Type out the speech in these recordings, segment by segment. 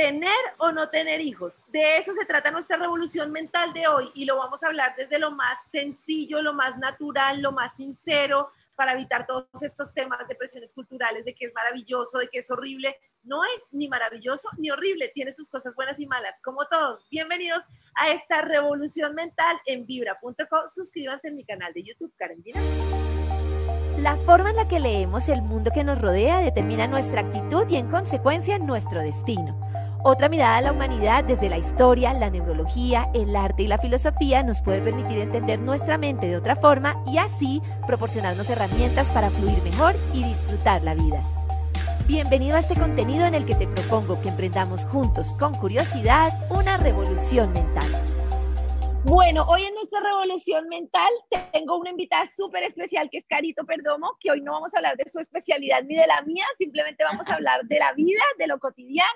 tener o no tener hijos. De eso se trata nuestra revolución mental de hoy y lo vamos a hablar desde lo más sencillo, lo más natural, lo más sincero, para evitar todos estos temas de presiones culturales, de que es maravilloso, de que es horrible. No es ni maravilloso ni horrible, tiene sus cosas buenas y malas, como todos. Bienvenidos a esta revolución mental en vibra.com. Suscríbanse en mi canal de YouTube, Karen Vina. La forma en la que leemos el mundo que nos rodea determina nuestra actitud y en consecuencia nuestro destino. Otra mirada a la humanidad desde la historia, la neurología, el arte y la filosofía nos puede permitir entender nuestra mente de otra forma y así proporcionarnos herramientas para fluir mejor y disfrutar la vida. Bienvenido a este contenido en el que te propongo que emprendamos juntos con curiosidad una revolución mental. Bueno, hoy en nuestra revolución mental tengo una invitada súper especial que es Carito Perdomo, que hoy no vamos a hablar de su especialidad ni de la mía, simplemente vamos a hablar de la vida, de lo cotidiano,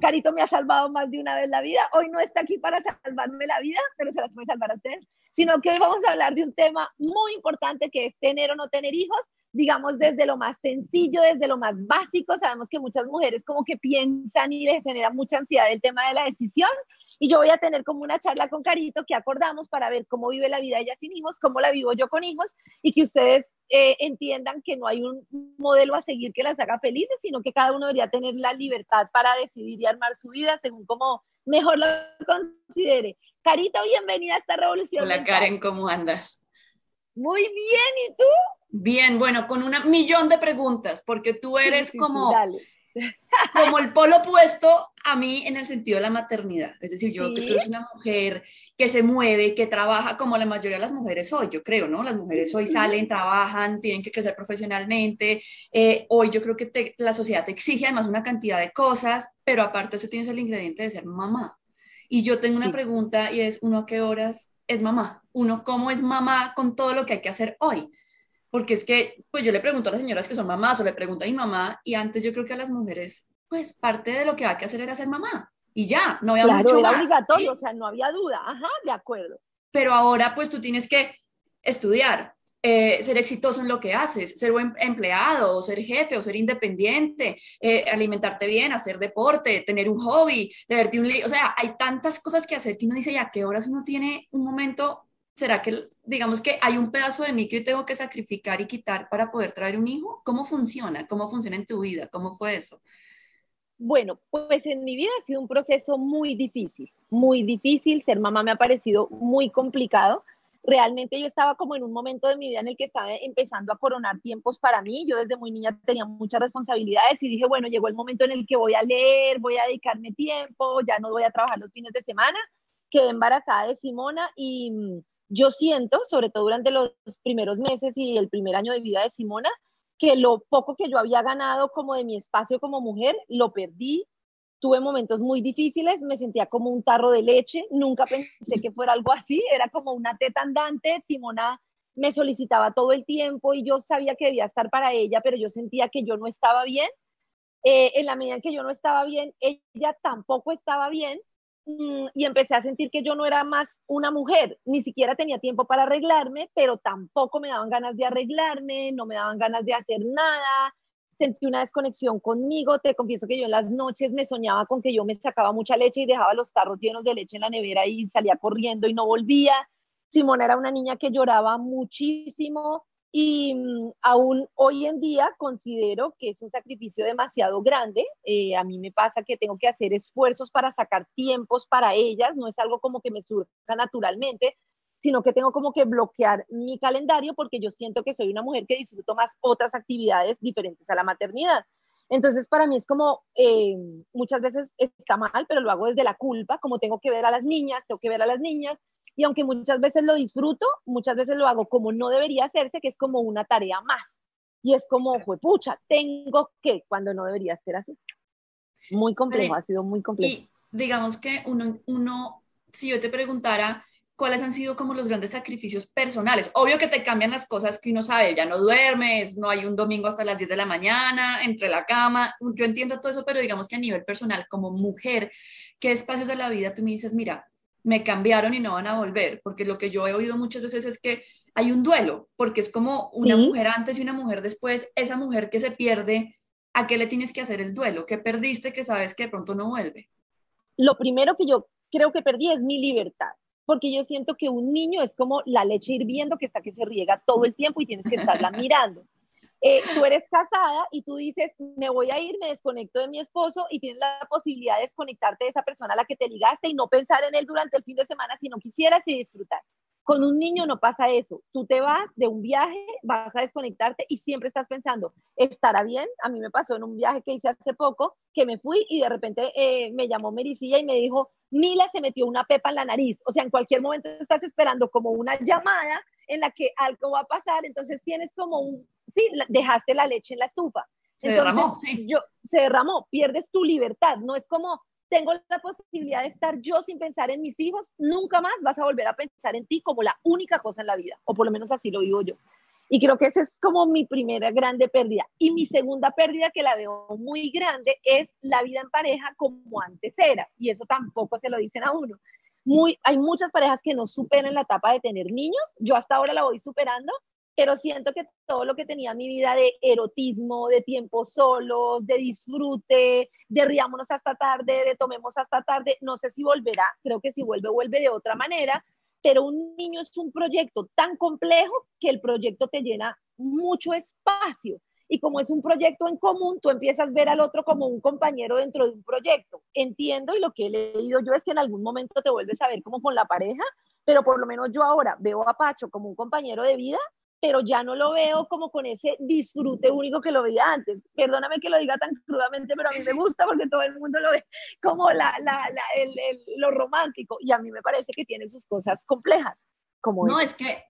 Carito me ha salvado más de una vez la vida. Hoy no está aquí para salvarme la vida, pero se las puede salvar a ustedes. Sino que hoy vamos a hablar de un tema muy importante que es tener o no tener hijos, digamos desde lo más sencillo, desde lo más básico. Sabemos que muchas mujeres como que piensan y les genera mucha ansiedad el tema de la decisión. Y yo voy a tener como una charla con Carito que acordamos para ver cómo vive la vida ella sin hijos, cómo la vivo yo con hijos y que ustedes eh, entiendan que no hay un modelo a seguir que las haga felices, sino que cada uno debería tener la libertad para decidir y armar su vida según como mejor lo considere. Carito, bienvenida a esta revolución. Hola Karen, ¿cómo andas? Muy bien, ¿y tú? Bien, bueno, con un millón de preguntas, porque tú eres como como el polo opuesto a mí en el sentido de la maternidad. Es decir, yo ¿Sí? soy una mujer que se mueve, que trabaja como la mayoría de las mujeres hoy, yo creo, ¿no? Las mujeres hoy salen, trabajan, tienen que crecer profesionalmente. Eh, hoy yo creo que la sociedad te exige además una cantidad de cosas, pero aparte eso tienes el ingrediente de ser mamá. Y yo tengo una pregunta y es, ¿uno a qué horas es mamá? ¿Uno cómo es mamá con todo lo que hay que hacer hoy? Porque es que, pues yo le pregunto a las señoras que son mamás o le pregunto a mi mamá y antes yo creo que a las mujeres, pues parte de lo que había que hacer era ser mamá y ya, no había claro, mucho era más. obligatorio, o sea, no había duda, ajá, de acuerdo. Pero ahora pues tú tienes que estudiar, eh, ser exitoso en lo que haces, ser buen empleado, o ser jefe, o ser independiente, eh, alimentarte bien, hacer deporte, tener un hobby, leerte un libro, o sea, hay tantas cosas que hacer que uno dice, ¿ya qué horas uno tiene un momento ¿Será que, digamos que hay un pedazo de mí que yo tengo que sacrificar y quitar para poder traer un hijo? ¿Cómo funciona? ¿Cómo funciona en tu vida? ¿Cómo fue eso? Bueno, pues en mi vida ha sido un proceso muy difícil, muy difícil. Ser mamá me ha parecido muy complicado. Realmente yo estaba como en un momento de mi vida en el que estaba empezando a coronar tiempos para mí. Yo desde muy niña tenía muchas responsabilidades y dije, bueno, llegó el momento en el que voy a leer, voy a dedicarme tiempo, ya no voy a trabajar los fines de semana. Quedé embarazada de Simona y yo siento, sobre todo durante los primeros meses y el primer año de vida de Simona, que lo poco que yo había ganado como de mi espacio como mujer, lo perdí. Tuve momentos muy difíciles, me sentía como un tarro de leche, nunca pensé que fuera algo así, era como una teta andante, Simona me solicitaba todo el tiempo y yo sabía que debía estar para ella, pero yo sentía que yo no estaba bien. Eh, en la medida en que yo no estaba bien, ella tampoco estaba bien y empecé a sentir que yo no era más una mujer, ni siquiera tenía tiempo para arreglarme, pero tampoco me daban ganas de arreglarme, no me daban ganas de hacer nada, sentí una desconexión conmigo, te confieso que yo en las noches me soñaba con que yo me sacaba mucha leche y dejaba los tarros llenos de leche en la nevera y salía corriendo y no volvía. Simona era una niña que lloraba muchísimo, y mm, aún hoy en día considero que es un sacrificio demasiado grande. Eh, a mí me pasa que tengo que hacer esfuerzos para sacar tiempos para ellas, no es algo como que me surja naturalmente, sino que tengo como que bloquear mi calendario porque yo siento que soy una mujer que disfruto más otras actividades diferentes a la maternidad. Entonces, para mí es como, eh, muchas veces está mal, pero lo hago desde la culpa, como tengo que ver a las niñas, tengo que ver a las niñas, y aunque muchas veces lo disfruto, muchas veces lo hago como no debería hacerse, que es como una tarea más. Y es como, pucha, tengo que, cuando no debería ser así. Muy complejo, ha sido muy complejo. Y digamos que uno, uno, si yo te preguntara, ¿cuáles han sido como los grandes sacrificios personales? Obvio que te cambian las cosas que uno sabe, ya no duermes, no hay un domingo hasta las 10 de la mañana, entre la cama, yo entiendo todo eso, pero digamos que a nivel personal, como mujer, ¿qué espacios de la vida tú me dices, mira, me cambiaron y no van a volver, porque lo que yo he oído muchas veces es que hay un duelo, porque es como una mujer antes y una mujer después, esa mujer que se pierde, ¿a qué le tienes que hacer el duelo? ¿Qué perdiste que sabes que de pronto no vuelve? lo primero que yo creo que perdí es mi libertad, porque yo siento que un niño es como la leche hirviendo que está que se riega todo el tiempo y tienes que estarla mirando. Eh, tú eres casada y tú dices, me voy a ir, me desconecto de mi esposo y tienes la posibilidad de desconectarte de esa persona a la que te ligaste y no pensar en él durante el fin de semana si no quisieras y disfrutar. Con un niño no pasa eso. Tú te vas de un viaje, vas a desconectarte y siempre estás pensando, ¿estará bien? A mí me pasó en un viaje que hice hace poco, que me fui y de repente eh, me llamó Mericilla y me dijo, Mila se metió una pepa en la nariz. O sea, en cualquier momento estás esperando como una llamada en la que algo va a pasar, entonces tienes como un, sí, dejaste la leche en la estufa. Se derramó, sí. Yo, se derramó, pierdes tu libertad, no es como tengo la posibilidad de estar yo sin pensar en mis hijos, nunca más vas a volver a pensar en ti como la única cosa en la vida, o por lo menos así lo digo yo. Y creo que esa es como mi primera grande pérdida. Y mi segunda pérdida que la veo muy grande es la vida en pareja como antes era. Y eso tampoco se lo dicen a uno. Muy, hay muchas parejas que no superan la etapa de tener niños. Yo hasta ahora la voy superando, pero siento que todo lo que tenía mi vida de erotismo, de tiempo solos, de disfrute, de riámonos hasta tarde, de tomemos hasta tarde, no sé si volverá, creo que si vuelve, vuelve de otra manera, pero un niño es un proyecto tan complejo que el proyecto te llena mucho espacio. Y como es un proyecto en común, tú empiezas a ver al otro como un compañero dentro de un proyecto. Entiendo y lo que he leído yo es que en algún momento te vuelves a ver como con la pareja, pero por lo menos yo ahora veo a Pacho como un compañero de vida pero ya no lo veo como con ese disfrute único que lo veía antes. Perdóname que lo diga tan crudamente, pero a mí me gusta porque todo el mundo lo ve como la, la, la, el, lo romántico y a mí me parece que tiene sus cosas complejas. Como no, es que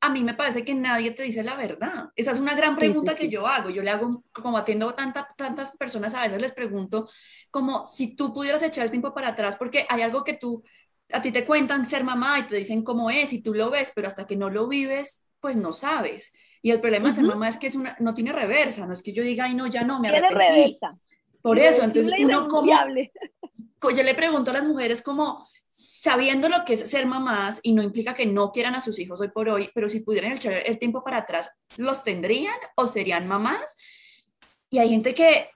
a mí me parece que nadie te dice la verdad. Esa es una gran pregunta que yo hago. Yo le hago, como atiendo a tanta, tantas personas, a veces les pregunto como si tú pudieras echar el tiempo para atrás, porque hay algo que tú, a ti te cuentan ser mamá y te dicen cómo es y tú lo ves, pero hasta que no lo vives, pues no sabes. Y el problema de ser mamá es que es una, no tiene reversa, no es que yo diga, ay, no, ya no, me arrepentí. Reversa. Por eso, entonces uno como, yo le pregunto a las mujeres como, sabiendo lo que es ser mamás, y no implica que no quieran a sus hijos hoy por hoy, pero si pudieran echar el tiempo para atrás, ¿los tendrían o serían mamás? Y hay gente que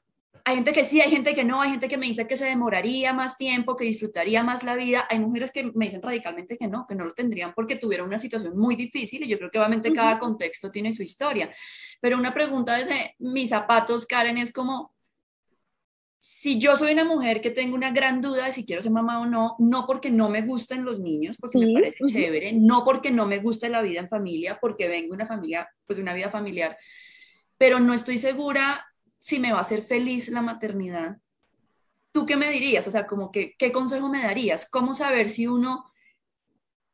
hay gente que sí, hay gente que no, hay gente que me dice que se demoraría más tiempo, que disfrutaría más la vida. Hay mujeres que me dicen radicalmente que no, que no lo tendrían porque tuvieron una situación muy difícil y yo creo que obviamente cada contexto tiene su historia. Pero una pregunta desde mis zapatos, Karen, es como, si yo soy una mujer que tengo una gran duda de si quiero ser mamá o no, no porque no me gusten los niños, porque me parece chévere, no porque no me guste la vida en familia, porque vengo de una familia, pues de una vida familiar, pero no estoy segura si me va a hacer feliz la maternidad, ¿tú qué me dirías? O sea, como que, ¿qué consejo me darías? ¿Cómo saber si uno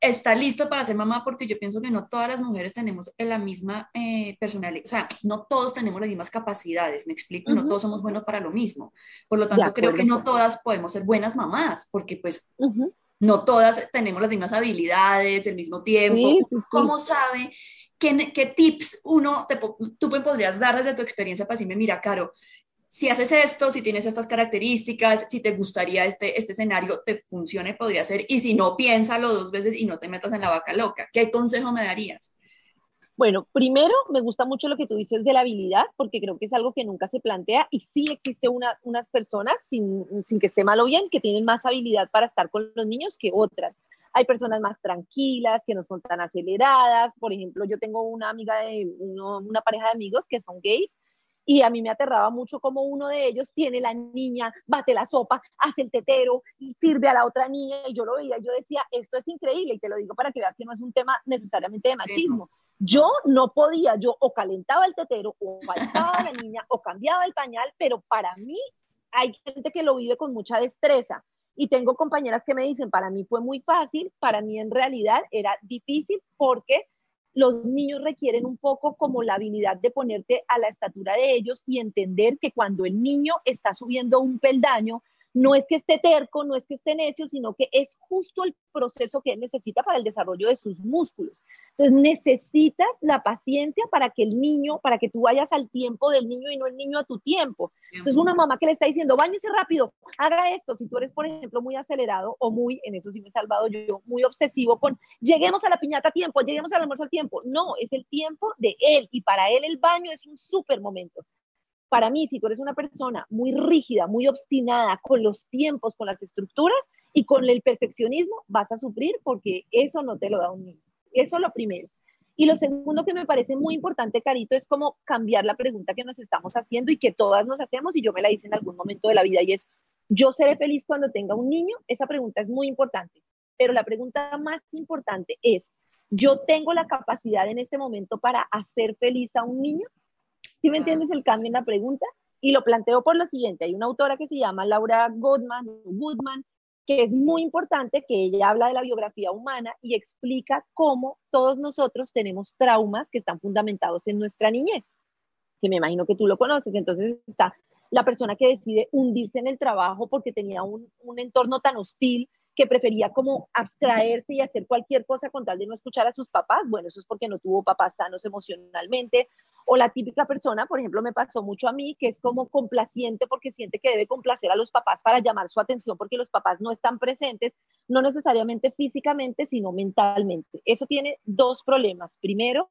está listo para ser mamá? Porque yo pienso que no todas las mujeres tenemos la misma eh, personalidad, o sea, no todos tenemos las mismas capacidades, me explico, no todos somos buenos para lo mismo. Por lo tanto, creo que no todas podemos ser buenas mamás, porque pues... No todas tenemos las mismas habilidades, el mismo tiempo. ¿Cómo sabe ¿qué, tips uno te, tú podrías dar desde tu experiencia para decirme, mira, Caro, si haces esto, si tienes estas características, si te gustaría este, este escenario, te funcione, podría ser, y si no, piénsalo dos veces y no te metas en la vaca loca. ¿Qué consejo me darías? Bueno, primero me gusta mucho lo que tú dices de la habilidad, porque creo que es algo que nunca se plantea y sí existe una, unas personas, sin, sin que esté mal o bien, que tienen más habilidad para estar con los niños que otras. Hay personas más tranquilas, que no son tan aceleradas. Por ejemplo, yo tengo una amiga de una pareja de amigos que son gays y a mí me aterraba mucho como uno de ellos tiene la niña, bate la sopa, hace el tetero, y sirve a la otra niña y yo lo veía, yo decía, esto es increíble y te lo digo para que veas que no es un tema necesariamente de machismo. Yo no podía, yo o calentaba el tetero o faltaba a la niña o cambiaba el pañal, pero para mí hay gente que lo vive con mucha destreza. Y tengo compañeras que me dicen, para mí fue muy fácil, para mí en realidad era difícil porque los niños requieren un poco como la habilidad de ponerte a la estatura de ellos y entender que cuando el niño está subiendo un peldaño, no es que esté terco, no es que esté necio, sino que es justo el proceso que él necesita para el desarrollo de sus músculos. Entonces necesitas la paciencia para que el niño, para que tú vayas al tiempo del niño y no el niño a tu tiempo. Entonces una mamá que le está diciendo, bañese rápido, haga esto, si tú eres, por ejemplo, muy acelerado o muy, en eso sí me he salvado yo, muy obsesivo con, lleguemos a la piñata a tiempo, lleguemos al almuerzo a tiempo. No, es el tiempo de él y para él el baño es un súper momento. Para mí, si tú eres una persona muy rígida, muy obstinada con los tiempos, con las estructuras y con el perfeccionismo, vas a sufrir porque eso no te lo da un niño. Eso es lo primero. Y lo segundo que me parece muy importante, Carito, es como cambiar la pregunta que nos estamos haciendo y que todas nos hacemos, y yo me la hice en algún momento de la vida, y es, ¿yo seré feliz cuando tenga un niño? Esa pregunta es muy importante, pero la pregunta más importante es, ¿yo tengo la capacidad en este momento para hacer feliz a un niño? ¿Sí me entiendes el cambio en la pregunta? Y lo planteo por lo siguiente, hay una autora que se llama Laura Goodman, Goodman que es muy importante que ella habla de la biografía humana y explica cómo todos nosotros tenemos traumas que están fundamentados en nuestra niñez, que me imagino que tú lo conoces. Entonces está la persona que decide hundirse en el trabajo porque tenía un, un entorno tan hostil que prefería como abstraerse y hacer cualquier cosa con tal de no escuchar a sus papás. Bueno, eso es porque no tuvo papás sanos emocionalmente o la típica persona, por ejemplo, me pasó mucho a mí, que es como complaciente porque siente que debe complacer a los papás para llamar su atención porque los papás no están presentes, no necesariamente físicamente, sino mentalmente. Eso tiene dos problemas. Primero,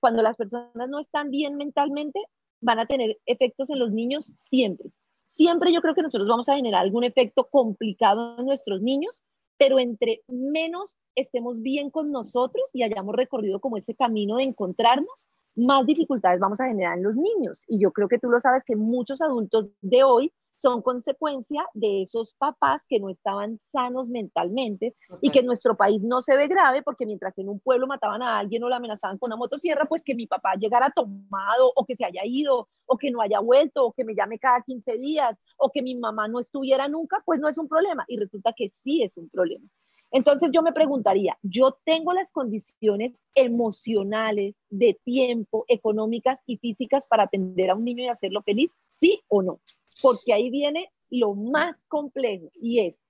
cuando las personas no están bien mentalmente, van a tener efectos en los niños siempre. Siempre yo creo que nosotros vamos a generar algún efecto complicado en nuestros niños, pero entre menos estemos bien con nosotros y hayamos recorrido como ese camino de encontrarnos, más dificultades vamos a generar en los niños. Y yo creo que tú lo sabes que muchos adultos de hoy son consecuencia de esos papás que no estaban sanos mentalmente y que en nuestro país no se ve grave porque mientras en un pueblo mataban a alguien o la amenazaban con una motosierra, pues que mi papá llegara tomado o que se haya ido o que no haya vuelto o que me llame cada 15 días o que mi mamá no estuviera nunca, pues no es un problema y resulta que sí es un problema. Entonces yo me preguntaría, ¿yo tengo las condiciones emocionales, de tiempo, económicas y físicas para atender a un niño y hacerlo feliz? ¿Sí o no? Porque ahí viene lo más complejo y es,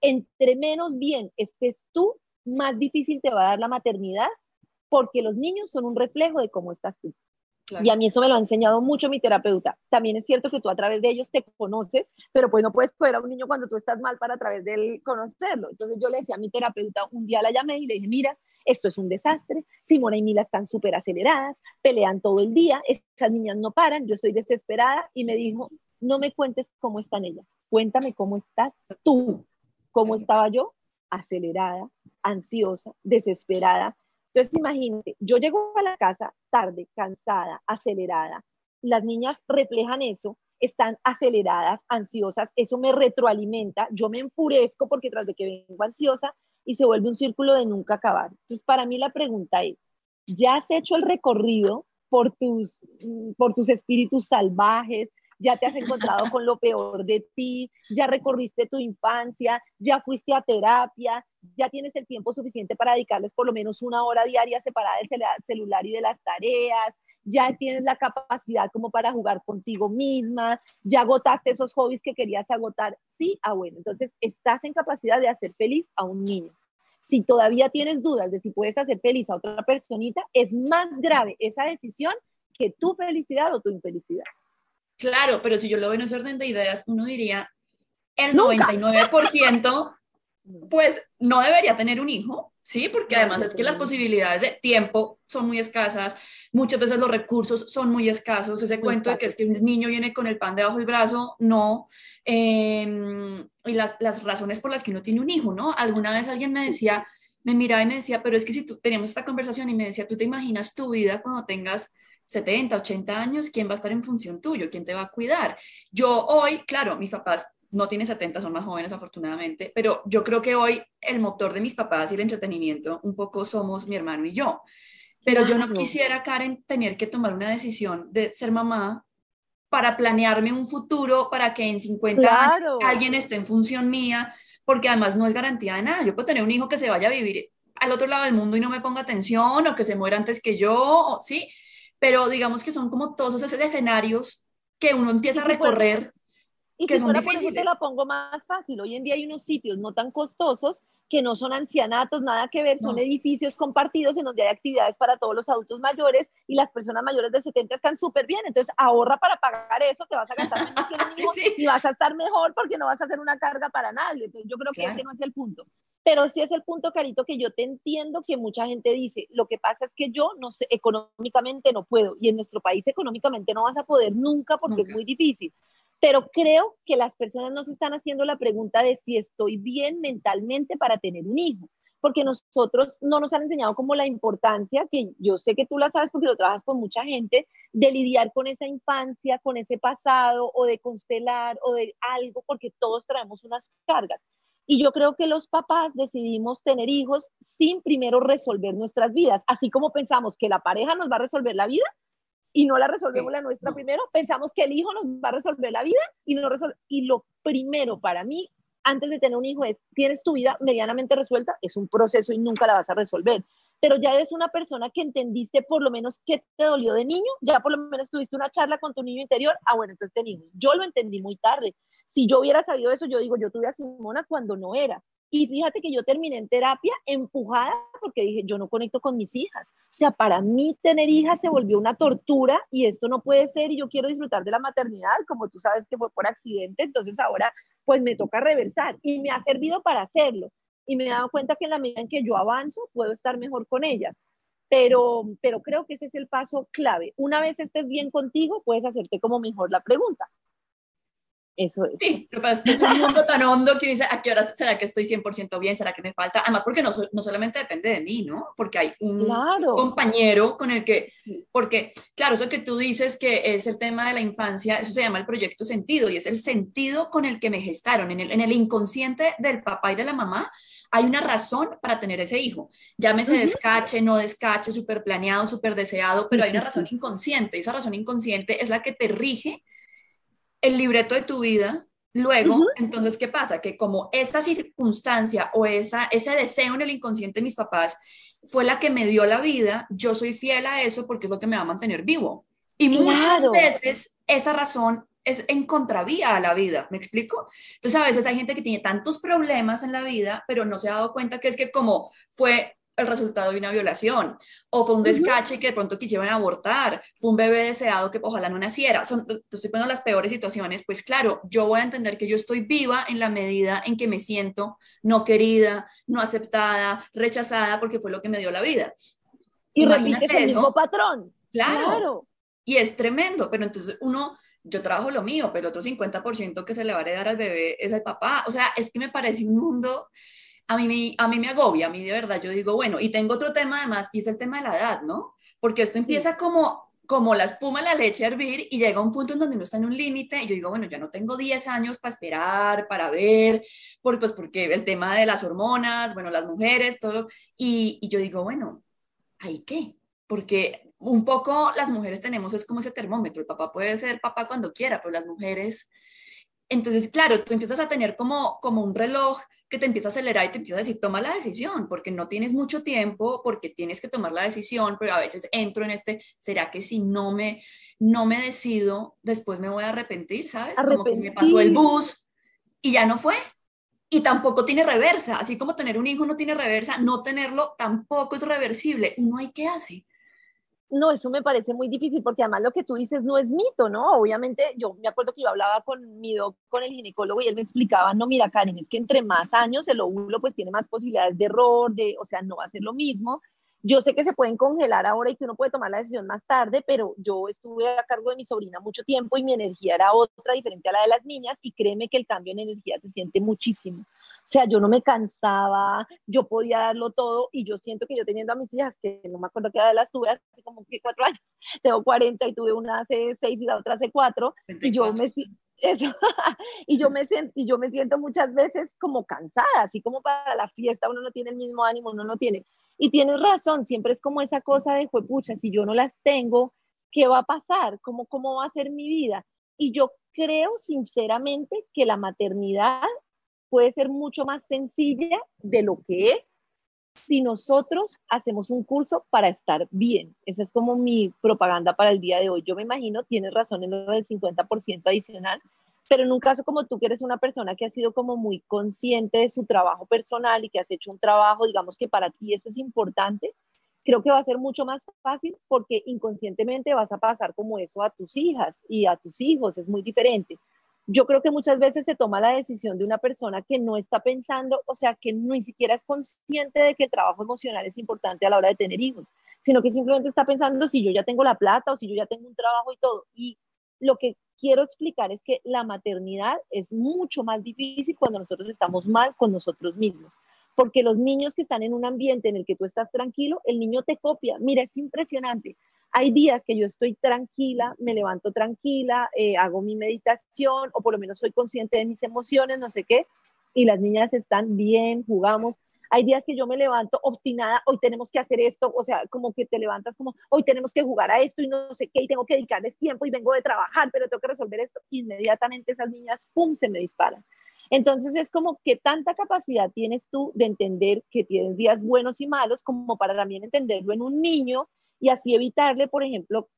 entre menos bien estés tú, más difícil te va a dar la maternidad porque los niños son un reflejo de cómo estás tú. Y a mí eso me lo ha enseñado mucho mi terapeuta. También es cierto que tú a través de ellos te conoces, pero pues no puedes poder a un niño cuando tú estás mal para a través de él conocerlo. Entonces yo le decía a mi terapeuta, un día la llamé y le dije, mira, esto es un desastre, Simona y Mila están súper aceleradas, pelean todo el día, esas niñas no paran, yo estoy desesperada y me dijo, no me cuentes cómo están ellas, cuéntame cómo estás tú, cómo estaba yo, acelerada, ansiosa, desesperada, entonces, imagínate, yo llego a la casa tarde, cansada, acelerada. Las niñas reflejan eso, están aceleradas, ansiosas, eso me retroalimenta, yo me enfurezco porque tras de que vengo ansiosa y se vuelve un círculo de nunca acabar. Entonces, para mí la pregunta es, ¿ya has hecho el recorrido por tus, por tus espíritus salvajes, ya te has encontrado con lo peor de ti, ya recorriste tu infancia, ya fuiste a terapia, ya tienes el tiempo suficiente para dedicarles por lo menos una hora diaria separada del celular y de las tareas, ya tienes la capacidad como para jugar contigo misma, ya agotaste esos hobbies que querías agotar. Sí, ah, bueno, entonces estás en capacidad de hacer feliz a un niño. Si todavía tienes dudas de si puedes hacer feliz a otra personita, es más grave esa decisión que tu felicidad o tu infelicidad. Claro, pero si yo lo veo en ese orden de ideas, uno diría, el 99%, pues no debería tener un hijo, ¿sí? Porque además es que las posibilidades de tiempo son muy escasas, muchas veces los recursos son muy escasos, ese cuento de que es que un niño viene con el pan debajo del brazo, no, em, y las, las razones por las que uno tiene un hijo, ¿no? Alguna vez alguien me decía, me miraba y me decía, pero es que si tú teníamos esta conversación y me decía, tú te imaginas tu vida cuando tengas 70, 80 años, ¿quién va a estar en función tuyo? ¿Quién te va a cuidar? Yo hoy, claro, mis papás no tienen 70, son más jóvenes afortunadamente, pero yo creo que hoy el motor de mis papás y el entretenimiento un poco somos mi hermano y yo. Pero yo no quisiera, Karen, tener que tomar una decisión de ser mamá para planearme un futuro para que en 50 años alguien esté en función mía, porque además no es garantía de nada. Yo puedo tener un hijo que se vaya a vivir al otro lado del mundo y no me ponga atención o que se muera antes que yo, ¿sí? Pero digamos que son como todos esos escenarios que uno empieza a recorrer. Y que son difíciles. te la pongo más fácil. Hoy en día hay unos sitios no tan costosos que no son ancianatos, nada que ver, son edificios compartidos en donde hay actividades para todos los adultos mayores y las personas mayores de 70 están súper bien. Entonces ahorra para pagar eso, te vas a gastar menos que el y vas a estar mejor porque no vas a hacer una carga para nadie. Entonces yo creo que ese no es el punto. Pero sí es el punto, Carito, que yo te entiendo que mucha gente dice, lo que pasa es que yo no sé, económicamente no puedo, y en nuestro país económicamente no vas a poder nunca porque es muy difícil. Pero creo que las personas no se están haciendo la pregunta de si estoy bien mentalmente para tener un hijo porque nosotros no nos han enseñado como la importancia, que yo sé que tú la sabes porque lo trabajas con mucha gente, de lidiar con esa infancia, con ese pasado o de constelar o de algo, porque todos traemos unas cargas. Y yo creo que los papás decidimos tener hijos sin primero resolver nuestras vidas, así como pensamos que la pareja nos va a resolver la vida y no la resolvemos la nuestra primero, pensamos que el hijo nos va a resolver la vida y no resolve. Y lo primero para mí antes de tener un hijo es, tienes tu vida medianamente resuelta, es un proceso y nunca la vas a resolver. Pero ya eres una persona que entendiste por lo menos qué te dolió de niño, ya por lo menos tuviste una charla con tu niño interior, ah, bueno, entonces tenemos. Yo lo entendí muy tarde. Si yo hubiera sabido eso, yo digo, yo tuve a Simona cuando no era. Y fíjate que yo terminé en terapia empujada porque dije, yo no conecto con mis hijas. O sea, para mí tener hijas se volvió una tortura y esto no puede ser y yo quiero disfrutar de la maternidad, como tú sabes que fue por accidente, entonces ahora pues me toca reversar y me ha servido para hacerlo. Y me he dado cuenta que en la medida en que yo avanzo, puedo estar mejor con ellas. Pero, pero creo que ese es el paso clave. Una vez estés bien contigo, puedes hacerte como mejor la pregunta. Eso es. Sí, lo que pasa es que es un mundo tan hondo que dice, ¿a qué hora será que estoy 100% bien? ¿Será que me falta? Además, porque no, no solamente depende de mí, ¿no? Porque hay un compañero con el que, porque, claro, eso que tú dices que es el tema de la infancia, eso se llama el proyecto sentido y es el sentido con el que me gestaron. En el, en el inconsciente del papá y de la mamá hay una razón para tener ese hijo. Llámese descache, no descache, súper planeado, súper deseado, pero hay una razón inconsciente. Y esa razón inconsciente es la que te rige el libreto de tu vida, luego, entonces, ¿qué pasa? Que como esta circunstancia o esa, ese deseo en el inconsciente de mis papás fue la que me dio la vida, yo soy fiel a eso porque es lo que me va a mantener vivo. Y muchas veces esa razón es en contravía a la vida, ¿me explico? Entonces a veces hay gente que tiene tantos problemas en la vida, pero no se ha dado cuenta que es que como fue el resultado de una violación, o fue un descache que de pronto quisieron abortar, fue un bebé deseado que ojalá no naciera, son, estoy poniendo las peores situaciones, pues claro, yo voy a entender que yo estoy viva en la medida en que me siento no querida, no aceptada, rechazada, porque fue lo que me dio la vida. Y repites el mismo patrón. Claro. Y es tremendo, pero entonces uno yo trabajo lo mío, pero el otro 50% que se le va a heredar al bebé es el papá. O sea, es que me parece un mundo a mí, me, a mí me agobia, a mí de verdad, yo digo, bueno, y tengo otro tema además, y es el tema de la edad, ¿no? Porque esto empieza como, como la espuma la leche a hervir y llega a un punto en donde uno está en un límite y yo digo, bueno, ya no tengo 10 años para esperar, para ver, por, pues porque el tema de las hormonas, bueno, las mujeres, todo, y, y yo digo, bueno, ¿ahí qué? Porque un poco las mujeres tenemos, es como ese termómetro, el papá puede ser papá cuando quiera, pero las mujeres... Entonces, claro, tú empiezas a tener como, como un reloj que te empieza a acelerar y te empieza a decir, toma la decisión, porque no tienes mucho tiempo, porque tienes que tomar la decisión, pero a veces entro en este, ¿será que si no me, no me decido, después me voy a arrepentir, ¿sabes? Como que me pasó el bus y ya no fue. Y tampoco tiene reversa, así como tener un hijo no tiene reversa, no tenerlo tampoco es reversible. Uno hay que hace. No, eso me parece muy difícil porque además lo que tú dices no es mito, ¿no? Obviamente, yo me acuerdo que yo hablaba con mi doc, con el ginecólogo y él me explicaba, no, mira, Karen, es que entre más años el óvulo pues tiene más posibilidades de error, de, o sea, no va a ser lo mismo. Yo sé que se pueden congelar ahora y que uno puede tomar la decisión más tarde, pero yo estuve a cargo de mi sobrina mucho tiempo y mi energía era otra, diferente a la de las niñas, y créeme que el cambio en energía se siente muchísimo. O sea, yo no me cansaba, yo podía darlo todo y yo siento que yo teniendo a mis hijas, que no me acuerdo qué edad las tuve, hace como que cuatro años, tengo 40 y tuve una hace seis y la otra hace cuatro, y yo me eso, y yo me y yo me siento muchas veces como cansada, así como para la fiesta uno no tiene el mismo ánimo, uno no tiene. Y tienes razón, siempre es como esa cosa de, pucha, si yo no las tengo, ¿qué va a pasar? ¿Cómo, cómo va a ser mi vida? Y yo creo sinceramente que la maternidad puede ser mucho más sencilla de lo que es si nosotros hacemos un curso para estar bien. Esa es como mi propaganda para el día de hoy. Yo me imagino, tienes razón en lo del 50% adicional, pero en un caso como tú, que eres una persona que ha sido como muy consciente de su trabajo personal y que has hecho un trabajo, digamos que para ti eso es importante, creo que va a ser mucho más fácil porque inconscientemente vas a pasar como eso a tus hijas y a tus hijos, es muy diferente yo creo que muchas veces se toma la decisión de una persona que no está pensando, o sea, que ni siquiera es consciente de que el trabajo emocional es importante a la hora de tener hijos, sino que simplemente está pensando si yo ya tengo la plata o si yo ya tengo un trabajo y todo. Y lo que quiero explicar es que la maternidad es mucho más difícil cuando nosotros estamos mal con nosotros mismos. Porque los niños que están en un ambiente en el que tú estás tranquilo, el niño te copia. Mira, es impresionante. Hay días que yo estoy tranquila, me levanto tranquila, eh, hago mi meditación o por lo menos soy consciente de mis emociones, no sé qué, y las niñas están bien, jugamos. Hay días que yo me levanto obstinada, hoy tenemos que hacer esto, o sea, como que te levantas como, hoy tenemos que jugar a esto y no sé qué, y tengo que dedicarles tiempo y vengo de trabajar, pero tengo que resolver esto. Inmediatamente esas niñas, ¡pum!, se me disparan. Entonces es como que tanta capacidad tienes tú de entender que tienes días buenos y malos como para también entenderlo en un niño y así evitarle, por ejemplo,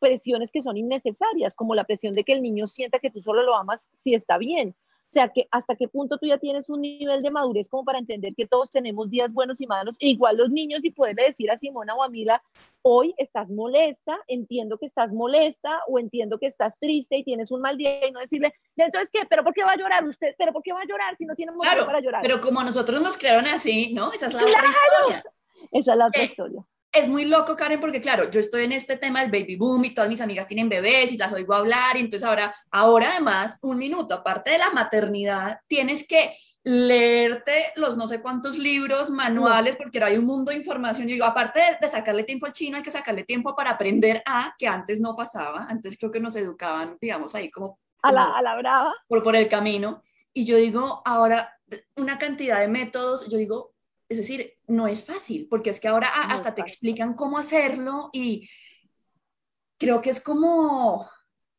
presiones que son innecesarias, como la presión de que el niño sienta que tú solo lo amas si está bien. O sea, que hasta qué punto tú ya tienes un nivel de madurez como para entender que todos tenemos días buenos y malos, e igual los niños, y poderle decir a Simona o a Mila, hoy estás molesta, entiendo que estás molesta, o entiendo que estás triste y tienes un mal día, y no decirle, entonces, ¿qué? ¿Pero por qué va a llorar usted? ¿Pero por qué va a llorar si no tiene motivo para llorar? Pero como nosotros nos crearon así, ¿no? Esa es la otra historia. Esa es la otra historia es muy loco, Karen, porque claro, yo estoy en este tema del baby boom y todas mis amigas tienen bebés y las oigo hablar y entonces ahora, ahora además, un minuto, aparte de la maternidad, tienes que leerte los no sé cuántos libros, manuales, porque ahora hay un mundo de información. Yo digo, aparte de, sacarle tiempo al chino, hay que sacarle tiempo para aprender a, que antes no pasaba, antes creo que nos educaban, digamos, ahí como... a, la, a la brava. Por, por el camino. Y yo digo, ahora, una cantidad de métodos, yo digo, es decir, no es fácil, porque es que ahora hasta te explican cómo hacerlo y creo que es como,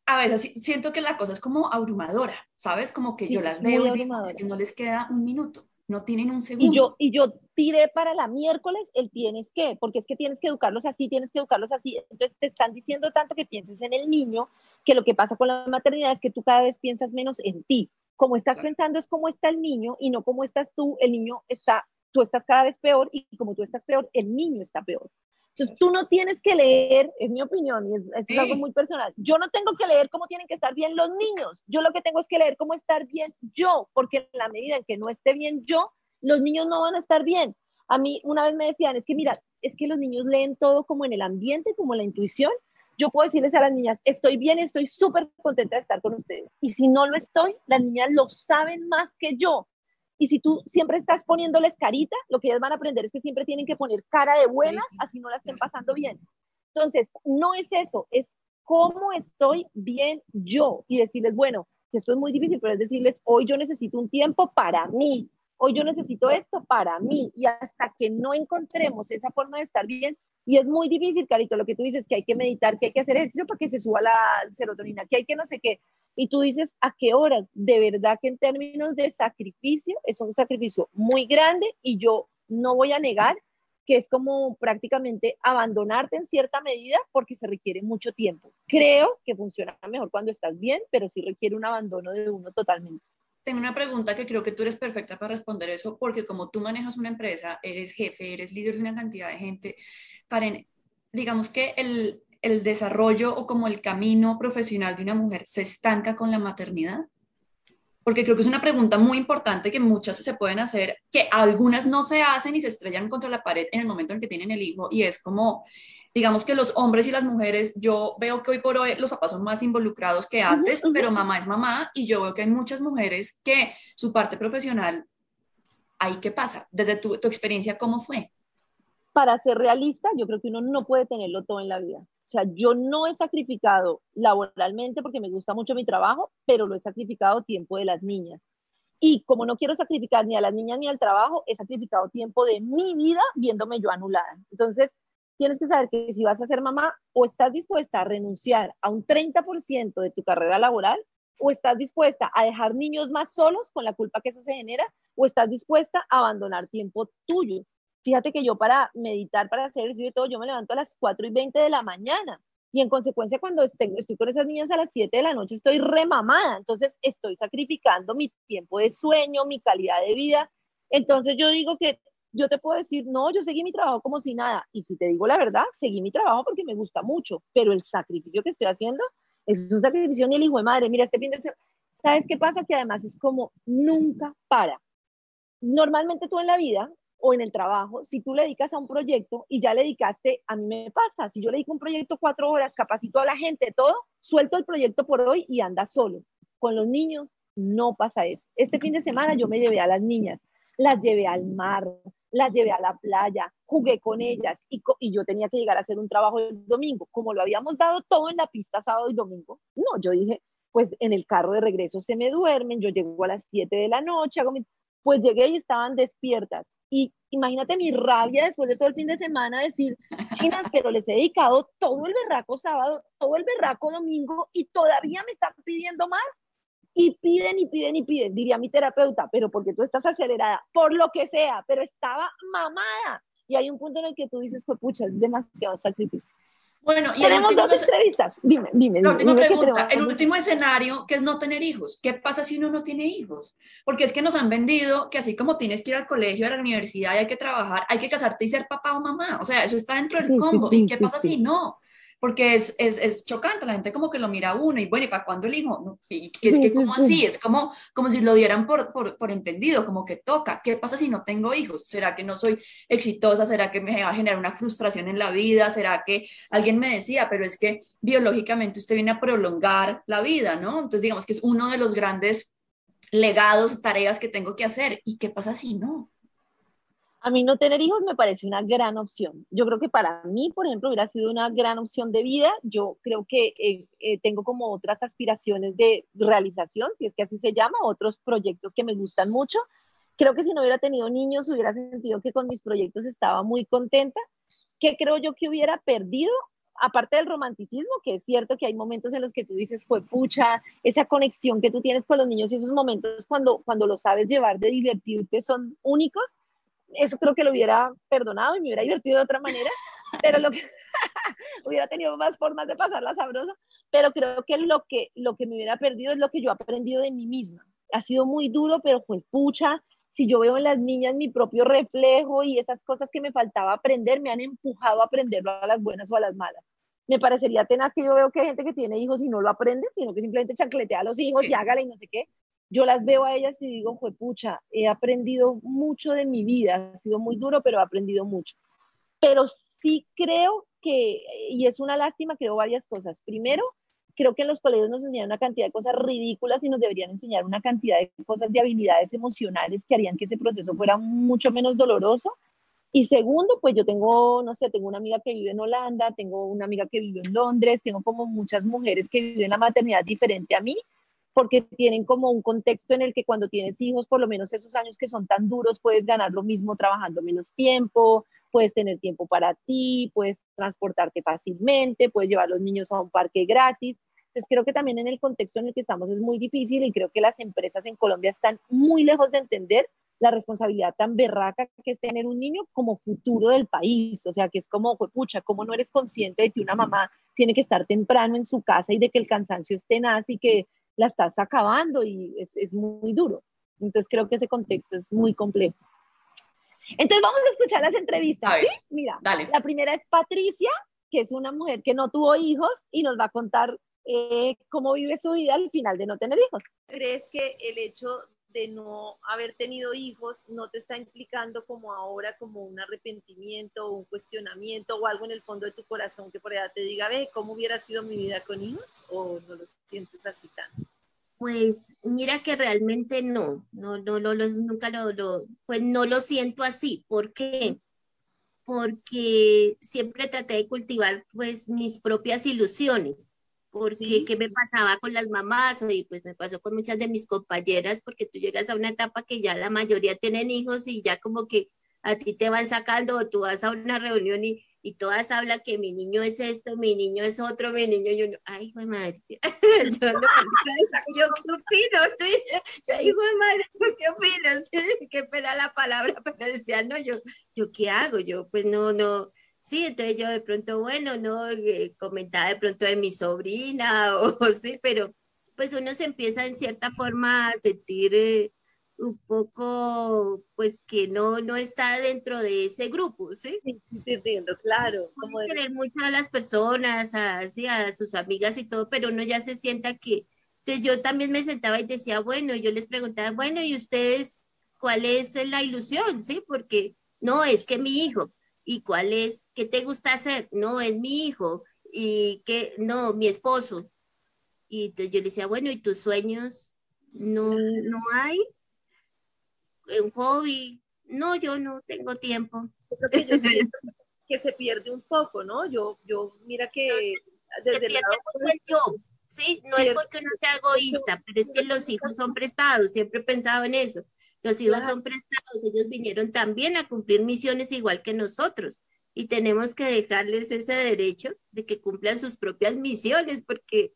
a veces siento que la cosa es como abrumadora, ¿sabes? Como que yo las veo y digo, es que no les queda un minuto, no tienen un segundo. Y yo, y yo tiré para la miércoles el tienes que, porque es que tienes que educarlos así, tienes que educarlos así. Entonces te están diciendo tanto que pienses en el niño, que lo que pasa con la maternidad es que tú cada vez piensas menos en ti. Como estás pensando es cómo está el niño y no cómo estás tú, el niño está tú estás cada vez peor y como tú estás peor, el niño está peor. Entonces tú no tienes que leer, es mi opinión y es, algo muy personal, yo no tengo que leer cómo tienen que estar bien los niños, yo lo que tengo es que leer cómo estar bien yo, porque en la medida en que no esté bien yo, los niños no van a estar bien. A mí una vez me decían, es que mira, es que los niños leen todo como en el ambiente, como la intuición. Yo puedo decirles a las niñas, estoy bien, estoy súper contenta de estar con ustedes. Y si no lo estoy, las niñas lo saben más que yo. Y si tú siempre estás poniéndoles carita, lo que ellas van a aprender es que siempre tienen que poner cara de buenas, así no la estén pasando bien. Entonces, no es eso, es cómo estoy bien yo y decirles, bueno, que esto es muy difícil, pero es decirles, hoy yo necesito un tiempo para mí, hoy yo necesito esto para mí y hasta que no encontremos esa forma de estar bien, y es muy difícil, Carito, lo que tú dices, que hay que meditar, que hay que hacer ejercicio para que se suba la serotonina, que hay que no sé qué, y tú dices, ¿a qué horas? De verdad que en términos de sacrificio, es un sacrificio muy grande y yo no voy a negar que es como prácticamente abandonarte en cierta medida porque se requiere mucho tiempo. Creo que funciona mejor cuando estás bien, pero sí requiere un abandono de uno totalmente. Tengo una pregunta que creo que tú eres perfecta para responder eso, porque como tú manejas una empresa, eres jefe, eres líder de una cantidad de gente, Karen, digamos que el, el desarrollo o como el camino profesional de una mujer se estanca con la maternidad? Porque creo que es una pregunta muy importante que muchas se pueden hacer, que algunas no se hacen y se estrellan contra la pared en el momento en que tienen el hijo y es como, digamos que los hombres y las mujeres, yo veo que hoy por hoy los papás son más involucrados que antes, pero mamá es mamá y yo veo que hay muchas mujeres que su parte profesional, ahí qué pasa, desde tu, tu experiencia, ¿cómo fue? Para ser realista, yo creo que uno no puede tenerlo todo en la vida. O sea, yo no he sacrificado laboralmente porque me gusta mucho mi trabajo, pero lo he sacrificado tiempo de las niñas. Y como no quiero sacrificar ni a las niñas ni al trabajo, he sacrificado tiempo de mi vida viéndome yo anulada. Entonces, tienes que saber que si vas a ser mamá, o estás dispuesta a renunciar a un 30% de tu carrera laboral, o estás dispuesta a dejar niños más solos con la culpa que eso se genera, o estás dispuesta a abandonar tiempo tuyo. Fíjate que yo para meditar, para hacer ejercicio y todo, yo me levanto a las 4 y 20 de la mañana. Y en consecuencia, cuando estoy, con esas niñas a las 7 de la noche, estoy remamada. Entonces, estoy sacrificando mi tiempo de sueño, mi calidad de vida. Entonces, yo digo que yo te puedo decir, no, yo seguí mi trabajo como si nada. Y si te digo la verdad, seguí mi trabajo porque me gusta mucho. Pero el sacrificio que estoy haciendo es un sacrificio ni el hijo de madre. Mira, este fin de semana ¿Sabes qué pasa? Que además es como nunca para. Normalmente tú en la vida o en el trabajo, si tú le dedicas a un proyecto y ya le dedicaste, a mí me pasa, si yo le dedico un proyecto cuatro horas, capacito a la gente, todo, suelto el proyecto por hoy y anda solo. Con los niños no pasa eso. Este fin de semana yo me llevé a las niñas, las llevé al mar, las llevé a la playa, jugué con ellas y, y, yo tenía que llegar a hacer un trabajo el domingo. Como lo habíamos dado todo en la pista sábado y domingo, no, yo dije, pues en el carro de regreso se me duermen, yo llego a las 7 de la noche, hago mi pues llegué y estaban despiertas. Y imagínate mi rabia después de todo el fin de semana decir, chinas, pero les he dedicado todo el berraco sábado, todo el berraco domingo y todavía me están pidiendo más. Y piden y piden y piden, diría mi terapeuta, pero porque tú estás acelerada, por lo que sea, pero estaba mamada. Y hay un punto en el que tú dices, pues pucha, es demasiado sacrificio. Bueno, y tenemos dos entrevistas. Dime, dime. La última pregunta. El último escenario, que es no tener hijos. ¿Qué pasa si uno no tiene hijos? Porque es que nos han vendido que así como tienes que ir al colegio, a la universidad y hay que trabajar, hay que casarte y ser papá o mamá. O sea, eso está dentro del combo. ¿Y qué pasa si no? Porque es, es, es, chocante, la gente como que lo mira a uno y bueno, ¿y para cuándo el hijo? Y es que como así, es como, como si lo dieran por, por, por, entendido, como que toca, ¿qué pasa si no tengo hijos? ¿Será que no soy exitosa? ¿Será que me va a generar una frustración en la vida? ¿Será que alguien me decía, pero es que biológicamente usted viene a prolongar la vida, ¿no? Entonces digamos que es uno de los grandes legados, tareas que tengo que hacer. ¿Y qué pasa si no? A mí no tener hijos me parece una gran opción. Yo creo que para mí, por ejemplo, hubiera sido una gran opción de vida. Yo creo que eh, eh, tengo como otras aspiraciones de realización, si es que así se llama, otros proyectos que me gustan mucho. Creo que si no hubiera tenido niños, hubiera sentido que con mis proyectos estaba muy contenta. ¿Qué creo yo que hubiera perdido? Aparte del romanticismo, que es cierto que hay momentos en los que tú dices, fue pucha, esa conexión que tú tienes con los niños y esos momentos cuando, cuando lo sabes llevar de divertirte son únicos eso creo que lo hubiera perdonado y me hubiera divertido de otra manera, pero lo que hubiera tenido más formas de pasarla sabrosa, pero creo que lo que lo que me hubiera perdido es lo que yo he aprendido de mí misma. Ha sido muy duro, pero fue pucha. Si yo veo en las niñas mi propio reflejo y esas cosas que me faltaba aprender, me han empujado a aprenderlo a las buenas o a las malas. Me parecería tenaz que yo veo que hay gente que tiene hijos y no lo aprende, sino que simplemente chancletea a los hijos y hágale y no sé qué yo las veo a ellas y digo, pucha, he aprendido mucho de mi vida, ha sido muy duro, pero he aprendido mucho. Pero sí creo que, y es una lástima, creo varias cosas. Primero, creo que en los colegios nos enseñan una cantidad de cosas ridículas y nos deberían enseñar una cantidad de cosas de habilidades emocionales que harían que ese proceso fuera mucho menos doloroso. Y segundo, pues yo tengo, no sé, tengo una amiga que vive en Holanda, tengo una amiga que vive en Londres, tengo como muchas mujeres que viven la maternidad diferente a mí porque tienen como un contexto en el que cuando tienes hijos, por lo menos esos años que son tan duros, puedes ganar lo mismo trabajando menos tiempo, puedes tener tiempo para ti, puedes transportarte fácilmente, puedes llevar a los niños a un parque gratis. Entonces creo que también en el contexto en el que estamos es muy difícil y creo que las empresas en Colombia están muy lejos de entender la responsabilidad tan berraca que es tener un niño como futuro del país. O sea, que es como, pucha, ¿cómo no eres consciente de que una mamá tiene que estar temprano en su casa y de que el cansancio es tenaz y que la estás acabando y es, es muy duro. Entonces creo que ese contexto es muy complejo. Entonces vamos a escuchar las entrevistas. Mira, la primera es Patricia, que es una mujer que no tuvo hijos y nos va a contar eh, cómo vive su vida al final de no tener hijos. ¿Crees que el hecho de no haber tenido hijos no te está implicando como ahora como un arrepentimiento o un cuestionamiento o algo en el fondo de tu corazón que por allá te diga, ve, ¿cómo hubiera sido mi vida con hijos? ¿O no lo sientes así tanto? Pues mira que realmente no, no, no, no, nunca lo, lo, pues no lo siento así. ¿Por qué? Porque siempre traté de cultivar pues mis propias ilusiones porque qué me pasaba con las mamás y pues me pasó con muchas de mis compañeras porque tú llegas a una etapa que ya la mayoría tienen hijos y ya como que a ti te van sacando o tú vas a una reunión y, y todas hablan que mi niño es esto, mi niño es otro, mi niño, yo no, ay, hijo de madre, yo, yo qué opino, ¿sí? yo, hijo de madre, qué opino, qué pena la palabra, pero decía, no, yo, yo qué hago, yo pues no, no, Sí, entonces yo de pronto, bueno, no eh, comentaba de pronto de mi sobrina o sí, pero pues uno se empieza en cierta forma a sentir eh, un poco, pues que no, no está dentro de ese grupo, ¿sí? Sí, entiendo, claro. Como querer mucho a las personas, a, a sus amigas y todo, pero uno ya se sienta que, Entonces yo también me sentaba y decía, bueno, yo les preguntaba, bueno, ¿y ustedes cuál es la ilusión? ¿Sí? Porque no, es que mi hijo. ¿Y cuál es? ¿Qué te gusta hacer? No, es mi hijo. ¿Y que No, mi esposo. Y entonces yo le decía, bueno, ¿y tus sueños? No, no hay un hobby. No, yo no tengo tiempo. Que, que se pierde un poco, ¿no? Yo, yo, mira que desde se pierde mucho el yo ¿sí? No es porque uno sea egoísta, pero es que los hijos son prestados, siempre he pensado en eso. Los hijos son prestados, ellos vinieron también a cumplir misiones igual que nosotros y tenemos que dejarles ese derecho de que cumplan sus propias misiones porque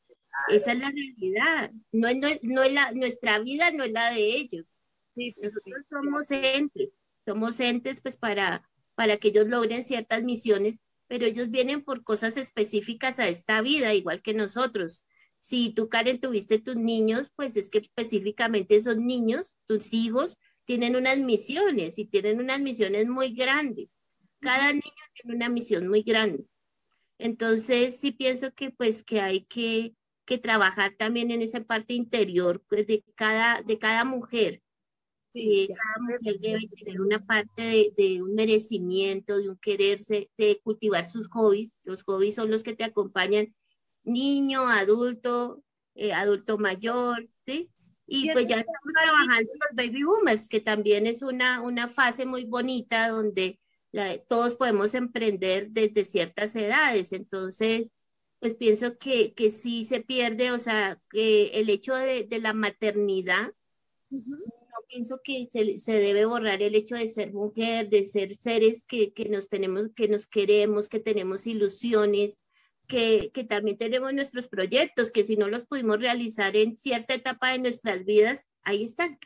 esa es la realidad. No, no, no es la, nuestra vida no es la de ellos. nosotros somos entes, somos entes pues para, para que ellos logren ciertas misiones, pero ellos vienen por cosas específicas a esta vida, igual que nosotros. Si tú, Karen, tuviste tus niños, pues es que específicamente esos niños, tus hijos, tienen unas misiones y tienen unas misiones muy grandes. Cada niño tiene una misión muy grande. Entonces, sí pienso que pues que hay que, que trabajar también en esa parte interior pues, de, cada, de cada mujer. Sí, cada mujer debe tener una parte de, de, un merecimiento, de un quererse, de cultivar sus hobbies. Los hobbies son los que te acompañan niño, adulto, eh, adulto mayor, ¿sí? Y pues ya estamos trabajando los baby boomers, que también es una, una fase muy bonita donde todos podemos emprender desde ciertas edades. Entonces, pues pienso que, que sí se pierde, o sea, que el hecho de, de la maternidad, no pienso que se, se, debe borrar el hecho de ser mujer, de ser seres que, que nos tenemos, que nos queremos, que tenemos ilusiones, que, que, también tenemos nuestros proyectos, que si no los pudimos realizar en cierta etapa de nuestras vidas, ahí están.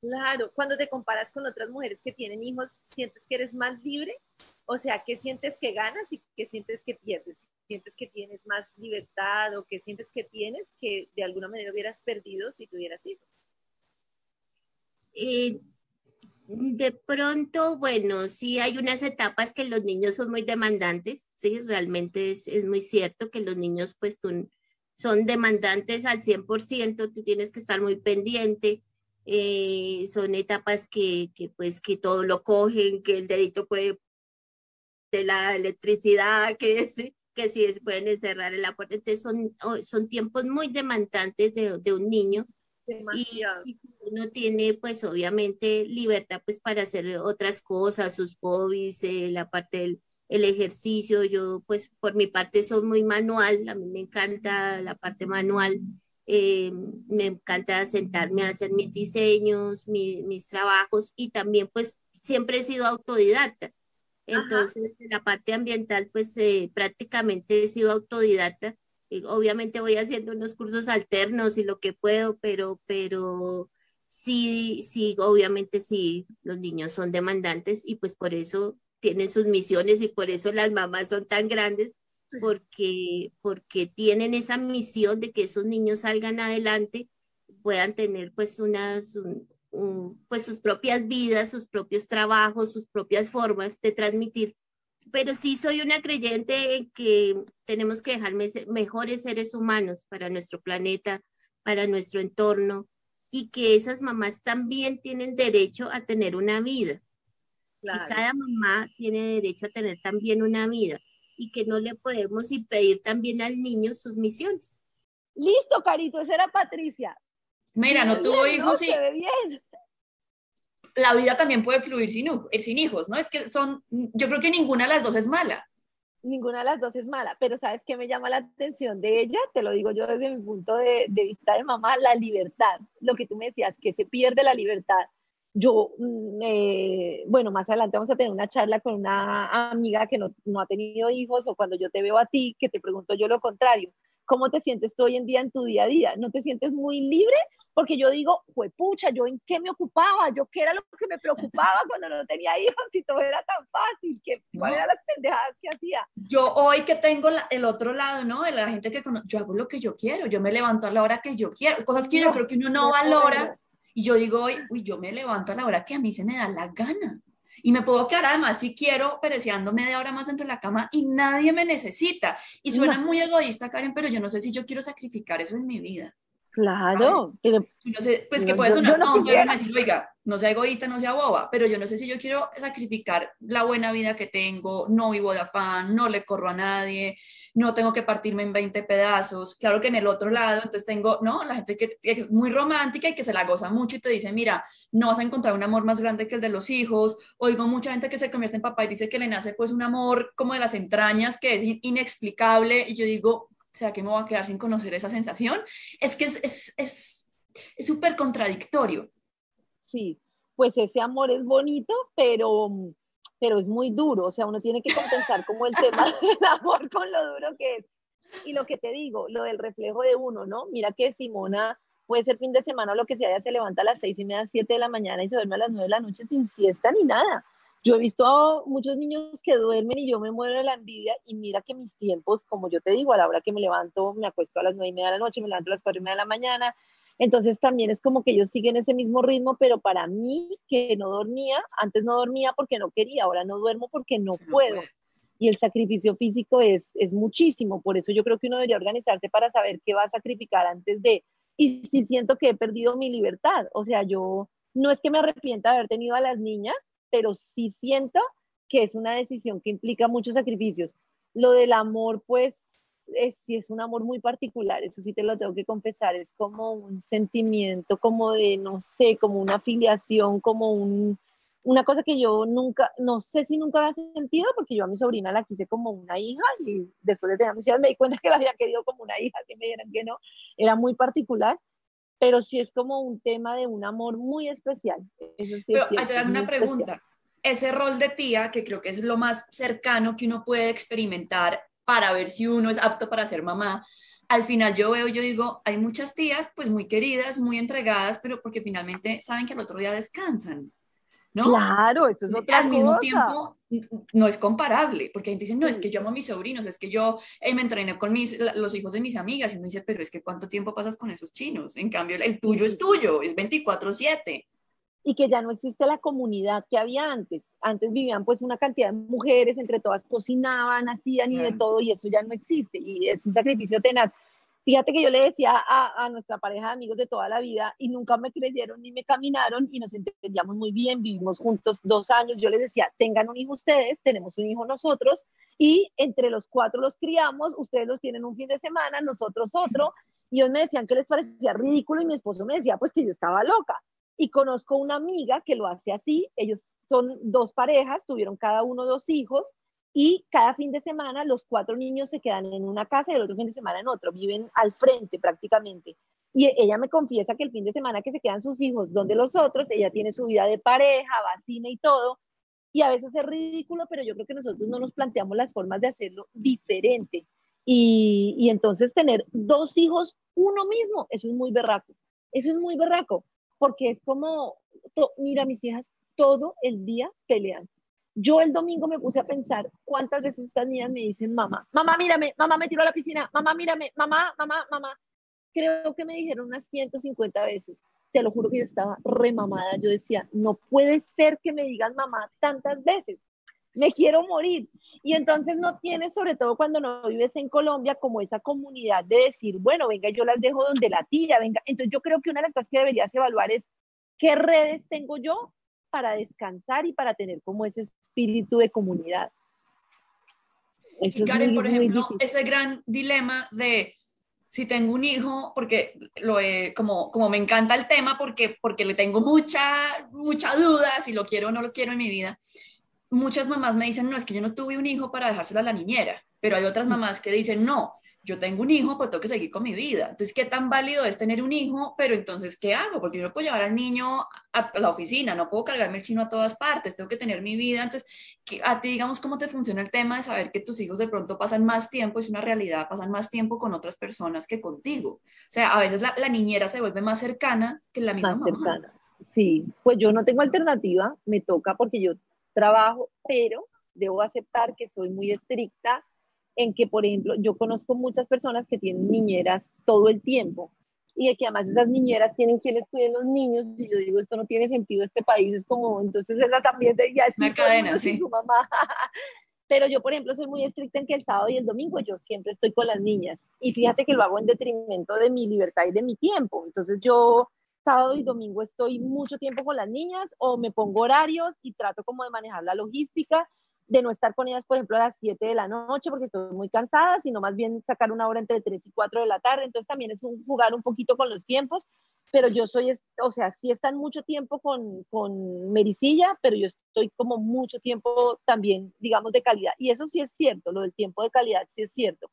Claro, cuando te comparas con otras mujeres que tienen hijos, ¿sientes que eres más libre? O sea, ¿qué sientes que ganas y qué sientes que pierdes? ¿Sientes que tienes más libertad o qué sientes que tienes que de alguna manera hubieras perdido si tuvieras hijos? Eh, de pronto, bueno, sí hay unas etapas que los niños son muy demandantes, sí, realmente es, es muy cierto que los niños pues son demandantes al 100%, tú tienes que estar muy pendiente, eh, son etapas que, que, pues que todo lo cogen, que el dedito puede de la electricidad, que, que si sí, pueden encerrar en la puerta, entonces son, son tiempos muy demandantes de, de un niño y, uno tiene pues obviamente libertad pues para hacer otras cosas, sus hobbies, eh, la parte del el ejercicio. Yo pues por mi parte soy muy manual, a mí me encanta la parte manual. Eh, me encanta sentarme a hacer mis diseños, mis trabajos y también pues siempre he sido autodidacta. Entonces, la parte ambiental, pues eh, prácticamente he sido autodidacta obviamente voy haciendo unos cursos alternos y lo que puedo, pero, pero sí, sí, obviamente sí, los niños son demandantes y pues por eso tienen sus misiones y por eso las mamás son tan grandes, porque, porque tienen esa misión de que esos niños salgan adelante, puedan tener pues unas, pues sus propias vidas, sus propios trabajos, sus propias formas de transmitir pero sí soy una creyente en que tenemos que dejar mejores seres humanos para nuestro planeta, para nuestro entorno, y que esas mamás también tienen derecho a tener una vida. cada mamá tiene derecho a tener también una vida y que no le podemos impedir también al niño sus misiones. Listo, Carito, esa era Patricia. Mira, no tuvo hijos y, bien la vida también puede fluir sin, eh, sin hijos, ¿no? Es que son, yo creo que ninguna de las dos es mala. Ninguna de las dos es mala, pero ¿sabes qué me llama la atención de ella? Te lo digo yo desde mi punto de, vista de mamá, la libertad. Lo que tú me decías, que se pierde la libertad. Yo, mm, eh, bueno, más adelante vamos a tener una charla con una amiga que no, no ha tenido hijos o cuando yo te veo a ti, que te pregunto yo lo contrario ¿Cómo te sientes tú hoy en día en tu día a día? ¿No te sientes muy libre? Porque yo digo, fue pucha, ¿yo en qué me ocupaba? ¿Yo qué era lo que me preocupaba cuando no tenía hijos y todo era tan fácil? ¿Qué, ¿Cuáles eran las pendejadas que hacía? Yo hoy que tengo el otro lado, ¿no? De la gente que conoce, yo hago lo que yo quiero, yo me levanto a la hora que yo quiero, cosas que yo creo que uno no valora. Y yo digo, uy, yo me levanto a la hora que a mí se me da la gana. Y me puedo quedar además si quiero pereciando media hora más dentro de la cama y nadie me necesita. Y suena muy egoísta, Karen, pero yo no sé si yo quiero sacrificar eso en mi vida. Claro, pero pues que puede sonar no, decir, oiga, no sea egoísta, no sea boba, pero yo no sé si yo quiero sacrificar la buena vida que tengo, no vivo de afán, no le corro a nadie, no tengo que partirme en 20 pedazos. Claro que en el otro lado, entonces tengo, no, la gente que, es muy romántica y que se la goza mucho y te dice, mira, no vas a encontrar un amor más grande que el de los hijos. Oigo mucha gente que se convierte en papá y dice que le nace pues un amor como de las entrañas que es inexplicable y yo digo, ¿será que me voy a quedar sin conocer esa sensación? Es que es súper es, contradictorio. Sí, pues ese amor es bonito, pero, pero es muy duro, o sea, uno tiene que compensar como el tema del amor con lo duro que es. Y lo que te digo, lo del reflejo de uno, ¿no? Mira que Simona puede ser fin de semana o lo que sea, ella se levanta a las seis y media, siete de la mañana y se duerme a las nueve de la noche sin siesta ni nada. Yo he visto a muchos niños que duermen y yo me muero de la envidia y mira que mis tiempos, como yo te digo, a la hora que me levanto, me acuesto a las nueve y media de la noche, me levanto a las cuatro y media de la mañana, entonces también es como que ellos siguen ese mismo ritmo, pero para mí que no dormía, antes no dormía porque no quería, ahora no duermo porque no, puedo. Y el sacrificio físico es, es muchísimo, por eso yo creo que uno debería organizarse para saber qué va a sacrificar antes de, y si siento que he perdido mi libertad, o sea, yo no es que me arrepienta de haber tenido a las niñas, pero sí siento que es una decisión que implica muchos sacrificios. Lo del amor, pues, es, sí es un amor muy particular, eso sí te lo tengo que confesar, es como un sentimiento, como de, no sé, como una afiliación, como un, una cosa que yo nunca, no sé si nunca había sentido, porque yo a mi sobrina la quise como una hija y después de tener mis hijas me di cuenta que la había querido como una hija, que me dieran que no, era muy particular pero sí es como un tema de un amor muy especial. Eso sí pero dar una pregunta. Ese rol de tía, que creo que es lo más cercano que uno puede experimentar para ver si uno es apto para ser mamá, al final yo veo, yo digo, hay muchas tías pues muy queridas, muy entregadas, pero porque finalmente saben que al otro día descansan. Claro, eso es otra Al mismo tiempo, no es comparable, porque gente dice, no, es que yo amo a mis sobrinos, es que yo eh, me entrené con mis, los hijos de mis amigas, y uno dice, pero es que ¿cuánto tiempo pasas con esos chinos? En cambio, el tuyo es tuyo, es 24/7. Y que ya no existe la comunidad que había antes. Antes vivían pues una cantidad de mujeres, entre todas cocinaban, hacían y de todo, y eso ya no existe, y es un sacrificio tenaz. Fíjate que yo le decía a, a, nuestra pareja de amigos de toda la vida y nunca me creyeron ni me caminaron y nos entendíamos muy bien, vivimos juntos dos años. Yo les decía, tengan un hijo ustedes, tenemos un hijo nosotros y entre los cuatro los criamos, ustedes los tienen un fin de semana, nosotros otro. Y ellos me decían que les parecía ridículo y mi esposo me decía pues que yo estaba loca. Y conozco una amiga que lo hace así, ellos son dos parejas, tuvieron cada uno dos hijos y cada fin de semana los cuatro niños se quedan en una casa y el otro fin de semana en otro, viven al frente prácticamente. Y ella me confiesa que el fin de semana que se quedan sus hijos donde los otros, ella tiene su vida de pareja, va cine y todo, y a veces es ridículo, pero yo creo que nosotros no nos planteamos las formas de hacerlo diferente. Y, y entonces tener dos hijos uno mismo, eso es muy berraco, eso es muy berraco, porque es como, mira, mis hijas todo el día pelean yo el domingo me puse a pensar cuántas veces estas niñas me dicen, mamá, mamá, mírame, mamá, me tiró a la piscina, mamá, mírame, mamá, mamá, mamá. Creo que me dijeron unas 150 veces. Te lo juro que yo estaba remamada. Yo decía, no puede ser que me digan mamá tantas veces. Me quiero morir. Y entonces no tienes, sobre todo cuando no vives en Colombia, como esa comunidad de decir, bueno, venga, yo las dejo donde la tía, venga. Entonces yo creo que una de las cosas que deberías evaluar es qué redes tengo yo para descansar y para tener como ese espíritu de comunidad. y Karen, por ejemplo, ese gran dilema de si tengo un hijo, porque lo como, como me encanta el tema, porque, porque le tengo mucha, mucha duda si lo quiero o no lo quiero en mi vida. Muchas mamás me dicen, no, es que yo no tuve un hijo para dejárselo a la niñera, pero hay otras mamás que dicen, no, yo tengo un hijo, pues tengo que seguir con mi vida. Entonces, ¿qué tan válido es tener un hijo? Pero entonces, ¿qué hago? Porque yo no puedo llevar al niño a la oficina, no puedo cargarme el chino a todas partes, tengo que tener mi vida. Entonces, a ti, digamos, ¿cómo te funciona el tema de saber que tus hijos de pronto pasan más tiempo, es una realidad, pasan más tiempo con otras personas que contigo? O sea, a veces la, niñera se vuelve más cercana que la misma más cercana. Sí, pues yo no tengo alternativa, me toca porque yo trabajo, pero debo aceptar que soy muy estricta en que, por ejemplo, yo conozco muchas personas que tienen niñeras todo el tiempo y que además esas niñeras tienen quienes cuiden los niños y yo digo, esto no tiene sentido, este país es como, entonces ella también ya es una cadena, sí. su mamá. Pero yo, por ejemplo, soy muy estricta en que el sábado y el domingo yo siempre estoy con las niñas. Y fíjate que lo hago en detrimento de mi libertad y de mi tiempo. Entonces yo sábado y domingo estoy mucho tiempo con las niñas o me pongo horarios y trato como de manejar la logística de no estar con ellas, por ejemplo, a las 7 de la noche porque estoy muy cansada, sino más bien sacar una hora entre 3 y 4 de la tarde. Entonces también es un, jugar un poquito con los tiempos, pero yo soy, o sea, sí están mucho tiempo con, con Mericilla, pero yo estoy como mucho tiempo también, digamos, de calidad. Y eso sí es cierto, lo del tiempo de calidad sí es cierto.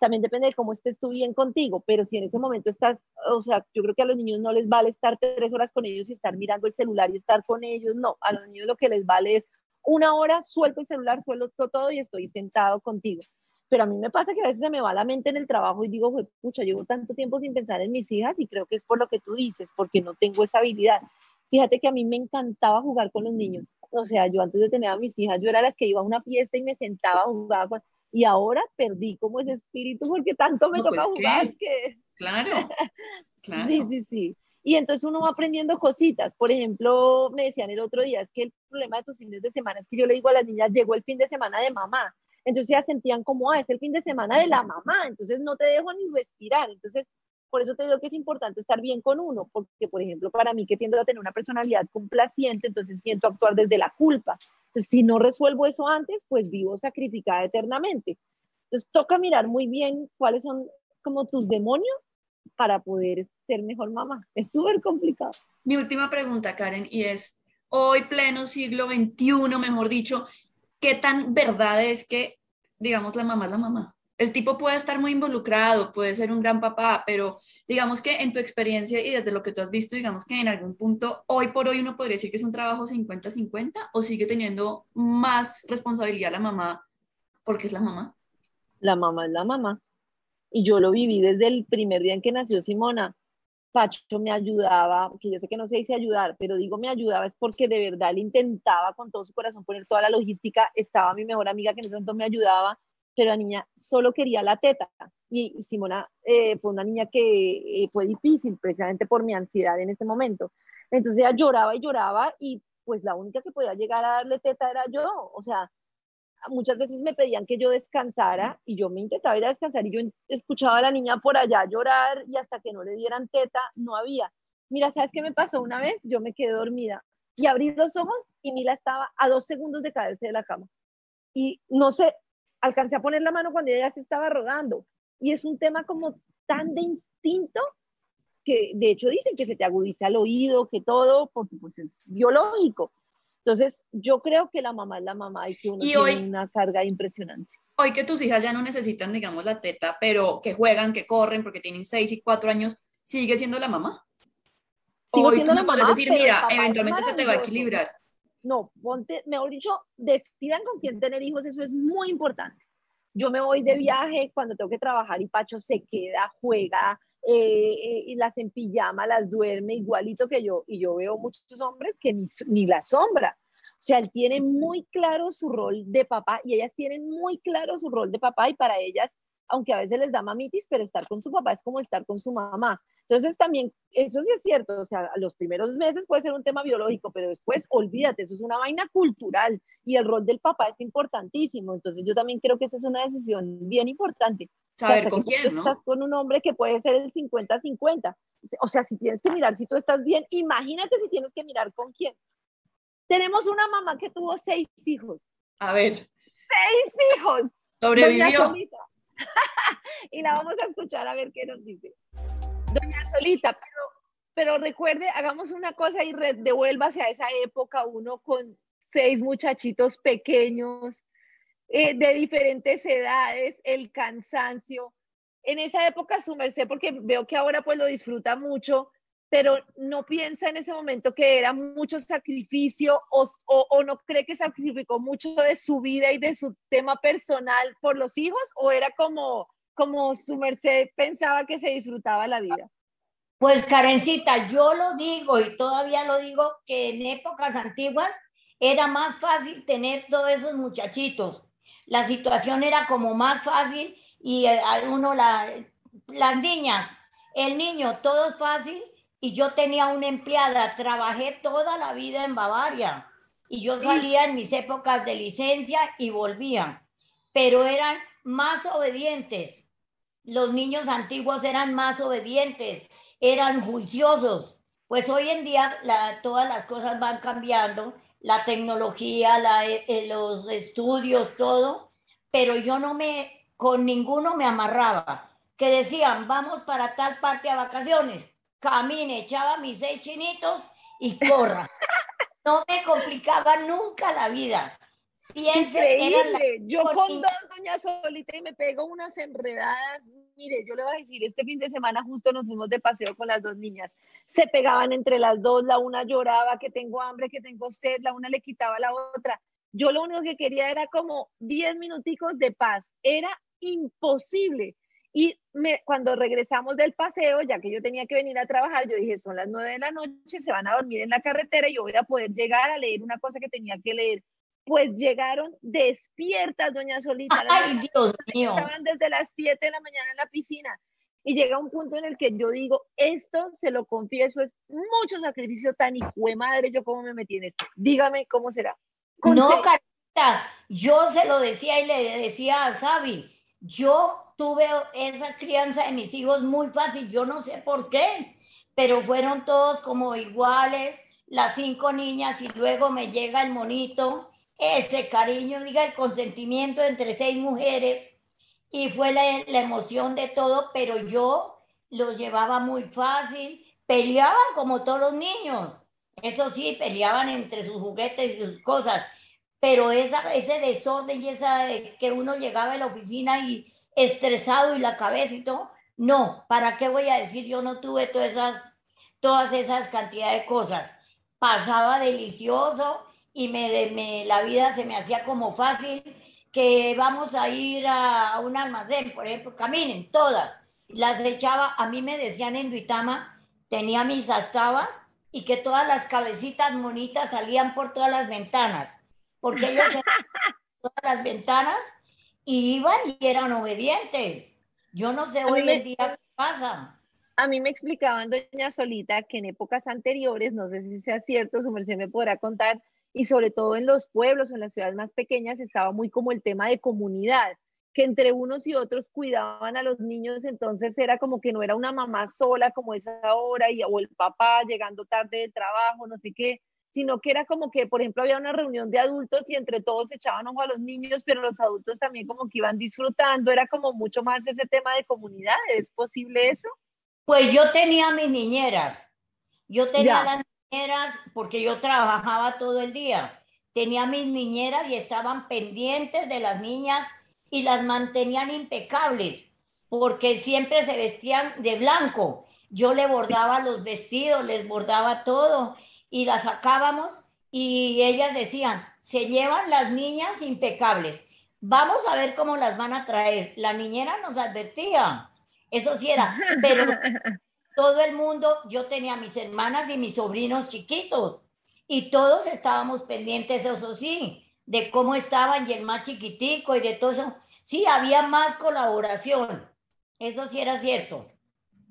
También depende de cómo estés tú bien contigo, pero si en ese momento estás, o sea, yo creo que a los niños no les vale estar tres horas con ellos y estar mirando el celular y estar con ellos, no, a los niños lo que les vale es una hora, suelto el celular, suelto todo y estoy sentado contigo. Pero a mí me pasa que a veces se me va la mente en el trabajo y digo, pucha, llevo tanto tiempo sin pensar en mis hijas y creo que es por lo que tú dices, porque no tengo esa habilidad. Fíjate que a mí me encantaba jugar con los niños. O sea, yo antes de tener a mis hijas, yo era la que iba a una fiesta y me sentaba a jugar. Y ahora perdí como ese espíritu porque tanto me toca pues, jugar que... Claro, claro. Sí, sí, sí. Y entonces uno va aprendiendo cositas. Por ejemplo, me decían el otro día, es que el problema de tus fines de semana es que yo le digo a las niñas, llegó el fin de semana de mamá. Entonces ya sentían como, ah, es el fin de semana de la mamá, entonces no te dejo ni respirar. Entonces, por eso te digo que es importante estar bien con uno, porque, por ejemplo, para mí que tiendo a tener una personalidad complaciente, entonces siento actuar desde la culpa. Entonces, si no resuelvo eso antes, pues vivo sacrificada eternamente. Entonces, toca mirar muy bien cuáles son como tus demonios para poder ser mejor mamá. Es súper complicado. Mi última pregunta, Karen, y es, hoy pleno siglo XXI, mejor dicho, ¿qué tan verdad es que, digamos, la mamá es la mamá? El tipo puede estar muy involucrado, puede ser un gran papá, pero digamos que en tu experiencia y desde lo que tú has visto, digamos que en algún punto, hoy por hoy uno podría decir que es un trabajo 50-50 o sigue teniendo más responsabilidad la mamá porque es la mamá. La mamá es la mamá y yo lo viví desde el primer día en que nació Simona. Pacho me ayudaba, que yo sé que no se dice ayudar, pero digo me ayudaba es porque de verdad él intentaba con todo su corazón poner toda la logística. Estaba mi mejor amiga que en ese momento me ayudaba, pero la niña solo quería la teta. Y Simona eh, fue una niña que eh, fue difícil precisamente por mi ansiedad en ese momento. Entonces ella lloraba y lloraba y pues la única que podía llegar a darle teta era yo. O sea, muchas veces me pedían que yo descansara y yo me intentaba ir a descansar y yo escuchaba a la niña por allá llorar y hasta que no le dieran teta no había. Mira, ¿sabes qué me pasó una vez? Yo me quedé dormida y abrí los ojos y Mila estaba a dos segundos de caerse de la cama. Y no sé, alcancé a poner la mano cuando ella se estaba rodando. Y es un tema como tan de instinto que de hecho dicen que se te agudiza el oído, que todo, porque pues es biológico. Entonces, yo creo que la mamá es la mamá y que uno tiene una carga impresionante. Hoy que tus hijas ya no necesitan, digamos, la teta, pero que juegan, que corren, porque tienen 6 y 4 años, ¿sigue siendo la mamá? Sigo siendo la mamá, decir, mira, eventualmente se te va a equilibrar. No, ponte, mejor dicho, decidan con quién tener hijos, eso es muy importante. Yo me voy de viaje cuando tengo que trabajar y Pacho se queda, juega, eh, y las en pijama, las duerme igualito que yo. Y yo veo muchos hombres que ni, ni la sombra. O sea, él tiene muy claro su rol de papá y ellas tienen muy claro su rol de papá y para ellas, aunque a veces les da mamitis, pero estar con su papá es como estar con su mamá. Entonces también, eso sí es cierto, o sea, los primeros meses puede ser un tema biológico, pero después olvídate, eso es una vaina cultural y el rol del papá es importantísimo. Entonces yo también creo que esa es una decisión bien importante. Saber con quién, ¿no? Estás con un hombre que puede ser el 50-50. O sea, si tienes que mirar si tú estás bien, imagínate si tienes que mirar con quién. Tenemos una mamá que tuvo seis hijos. A ver. Seis hijos. Sobrevivió. y la vamos a escuchar a ver qué nos dice. Doña Solita, pero, pero recuerde, hagamos una cosa y devuélvase a esa época uno con seis muchachitos pequeños, eh, de diferentes edades, el cansancio. En esa época su merced, porque veo que ahora pues lo disfruta mucho, pero no piensa en ese momento que era mucho sacrificio o, o, no cree que sacrificó mucho de su vida y de su tema personal por los hijos o era como, como su merced pensaba que se disfrutaba la vida. Pues Karencita, yo lo digo y todavía lo digo que en épocas antiguas era más fácil tener todos esos muchachitos. La situación era como más fácil y eh, uno, la, las niñas, el niño, todo es fácil y yo tenía una empleada, trabajé toda la vida en Bavaria. y yo salía en mis épocas de licencia y volvía, pero eran más obedientes. Los niños antiguos eran más obedientes, eran juiciosos. Pues hoy en día todas las cosas van cambiando, la tecnología, eh, eh, los estudios, todo, pero yo no me, con ninguno me amarraba. Que decían, vamos para tal parte a vacaciones, camine, echaba mis seis chinitos y corra. No me complicaba nunca la vida. Increíble. Yo con dos, doña Solita, y me pego unas enredadas. Mire, yo le voy a decir, este fin de semana justo nos fuimos de paseo con las dos niñas. Se pegaban entre las dos, la una lloraba que tengo hambre, que tengo sed, la una le quitaba a la otra. Yo lo único que quería era como 10 minuticos de paz. Era imposible. Y me, cuando regresamos del paseo, ya que yo tenía que venir a trabajar, yo dije, son las nueve de la noche, se van a dormir en la carretera y yo voy a poder llegar a leer una cosa que tenía que leer. Pues llegaron despiertas, doña Solita. Ay, Dios mío. Estaban desde las siete de la mañana en la piscina. Y llega un punto en el que yo digo, esto, se lo confieso, es mucho sacrificio tan hijo de madre, yo cómo me metí en esto. Dígame cómo será. No, Carita, yo se lo decía y le decía a Sabi, yo tuve esa crianza de mis hijos muy fácil, yo no sé por qué, pero fueron todos como iguales, las cinco niñas y luego me llega el monito, ese cariño, diga, el consentimiento entre seis mujeres y fue la, la emoción de todo, pero yo los llevaba muy fácil, peleaban como todos los niños, eso sí, peleaban entre sus juguetes y sus cosas, pero esa, ese desorden y esa que uno llegaba a la oficina y estresado y la cabeza y todo, no, ¿para qué voy a decir? Yo no tuve todas esas, todas esas cantidades de cosas. Pasaba delicioso y me, me, la vida se me hacía como fácil, que vamos a ir a un almacén, por ejemplo, caminen todas. Las echaba, a mí me decían en Duitama, tenía mis astaba y que todas las cabecitas bonitas salían por todas las ventanas porque ellos todas las ventanas iban y eran obedientes. Yo no sé hoy en día qué pasa. A mí me explicaban, doña Solita, que en épocas anteriores, no sé si sea cierto, su merced me podrá contar, y sobre todo en los pueblos o en las ciudades más pequeñas estaba muy como el tema de comunidad, que entre unos y otros cuidaban a los niños, entonces era como que no era una mamá sola como es ahora, y, o el papá llegando tarde de trabajo, no sé qué, sino que era como que, por ejemplo, había una reunión de adultos y entre todos echaban ojo a los niños, pero los adultos también como que iban disfrutando, era como mucho más ese tema de comunidad, ¿es posible eso? Pues yo tenía mis niñeras, yo tenía las niñeras porque yo trabajaba todo el día, tenía mis niñeras y estaban pendientes de las niñas y las mantenían impecables, porque siempre se vestían de blanco. Yo le bordaba los vestidos, les bordaba todo y las sacábamos y ellas decían, se llevan las niñas impecables. Vamos a ver cómo las van a traer. La niñera nos advertía. Eso sí era, pero todo el mundo, yo tenía mis hermanas y mis sobrinos chiquitos y todos estábamos pendientes, eso sí, de cómo estaban y el más chiquitico y de todo eso. Sí, había más colaboración. Eso sí era cierto.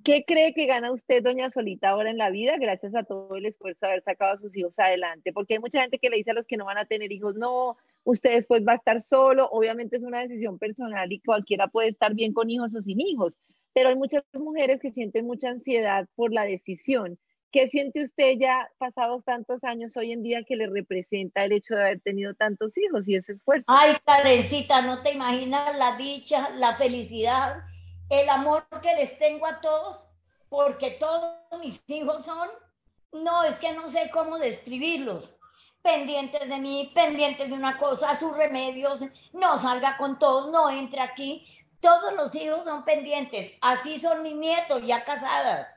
¿Qué cree que gana usted, doña Solita, ahora en la vida gracias a todo el esfuerzo de haber sacado a sus hijos adelante? Porque hay mucha gente que le dice a los que no van a tener hijos, no, usted después va a estar solo. Obviamente es una decisión personal y cualquiera puede estar bien con hijos o sin hijos, pero hay muchas mujeres que sienten mucha ansiedad por la decisión. ¿Qué siente usted ya pasados tantos años hoy en día que le representa el hecho de haber tenido tantos hijos y ese esfuerzo? Ay, Karencita, no te imaginas la dicha, la felicidad el amor que les tengo a todos, porque todos mis hijos son, no, es que no sé cómo describirlos, pendientes de mí, pendientes de una cosa, sus remedios, no salga con todos, no entre aquí. Todos los hijos son pendientes, así son mis nietos ya casadas,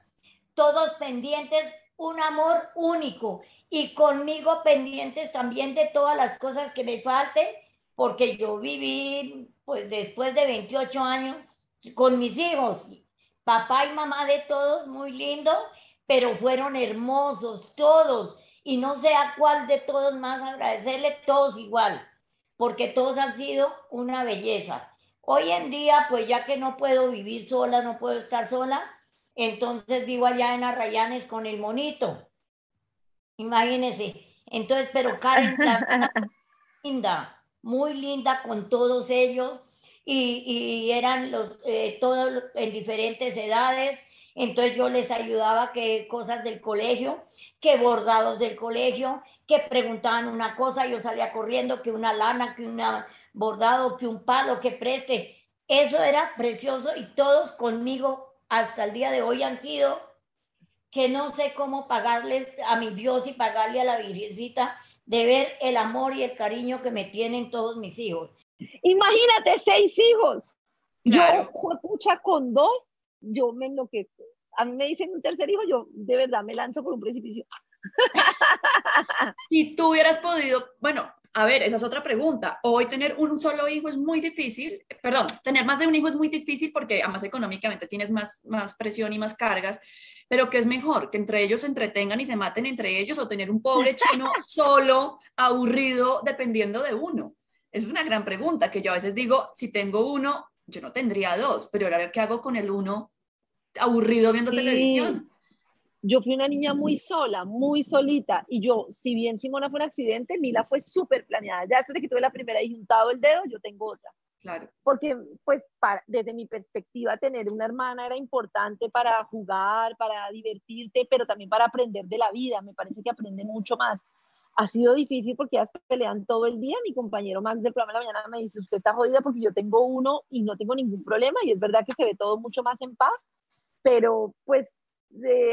todos pendientes, un amor único. Y conmigo pendientes también de todas las cosas que me falten, porque yo viví, pues después de 28 años, con mis hijos, papá y mamá de todos, muy lindo, pero fueron hermosos todos. Y no sé a cuál de todos más agradecerle, todos igual, porque todos han sido una belleza. Hoy en día, pues ya que no puedo vivir sola, no puedo estar sola, entonces vivo allá en Arrayanes con el monito. Imagínense, Entonces, pero Karen, la linda, muy linda con todos ellos y, eran los, eh, todos en diferentes edades. Entonces yo les ayudaba que cosas del colegio, que bordados del colegio, que preguntaban una cosa, yo salía corriendo, que una lana, que un bordado, que un palo, que preste. Eso era precioso y todos conmigo hasta el día de hoy han sido que no sé cómo pagarles a mi Dios y pagarle a la Virgencita de ver el amor y el cariño que me tienen todos mis hijos. Imagínate, seis hijos. Yo, pucha, con dos, yo me enloquezco. A mí me dicen un tercer hijo, yo de verdad me lanzo por un precipicio. si tú hubieras podido, bueno, a ver, esa es otra pregunta. Hoy tener un solo hijo es muy difícil, perdón, tener más de un hijo es muy difícil porque además económicamente tienes más, más presión y más cargas, pero ¿qué es mejor? ¿Que entre ellos se entretengan y se maten entre ellos o tener un pobre chino solo, aburrido, dependiendo de uno? Es una gran pregunta que yo a veces digo, si tengo uno, yo no tendría dos, pero ahora qué hago con el uno aburrido viendo televisión. Yo fui una niña muy sola, muy solita, y yo, si bien Simona fue un accidente, Mila fue súper planeada. Ya después de que tuve la primera y juntado el dedo, yo tengo otra. Claro. Porque, pues, desde mi perspectiva, tener una hermana era importante para jugar, para divertirte, pero también para aprender de la vida. Me parece que aprenden mucho más. Ha sido difícil porque ellas pelean todo el día. Mi compañero Max del programa de la mañana me dice, usted está jodida porque yo tengo uno y no tengo ningún problema. Y es verdad que se ve todo mucho más en paz, pero pues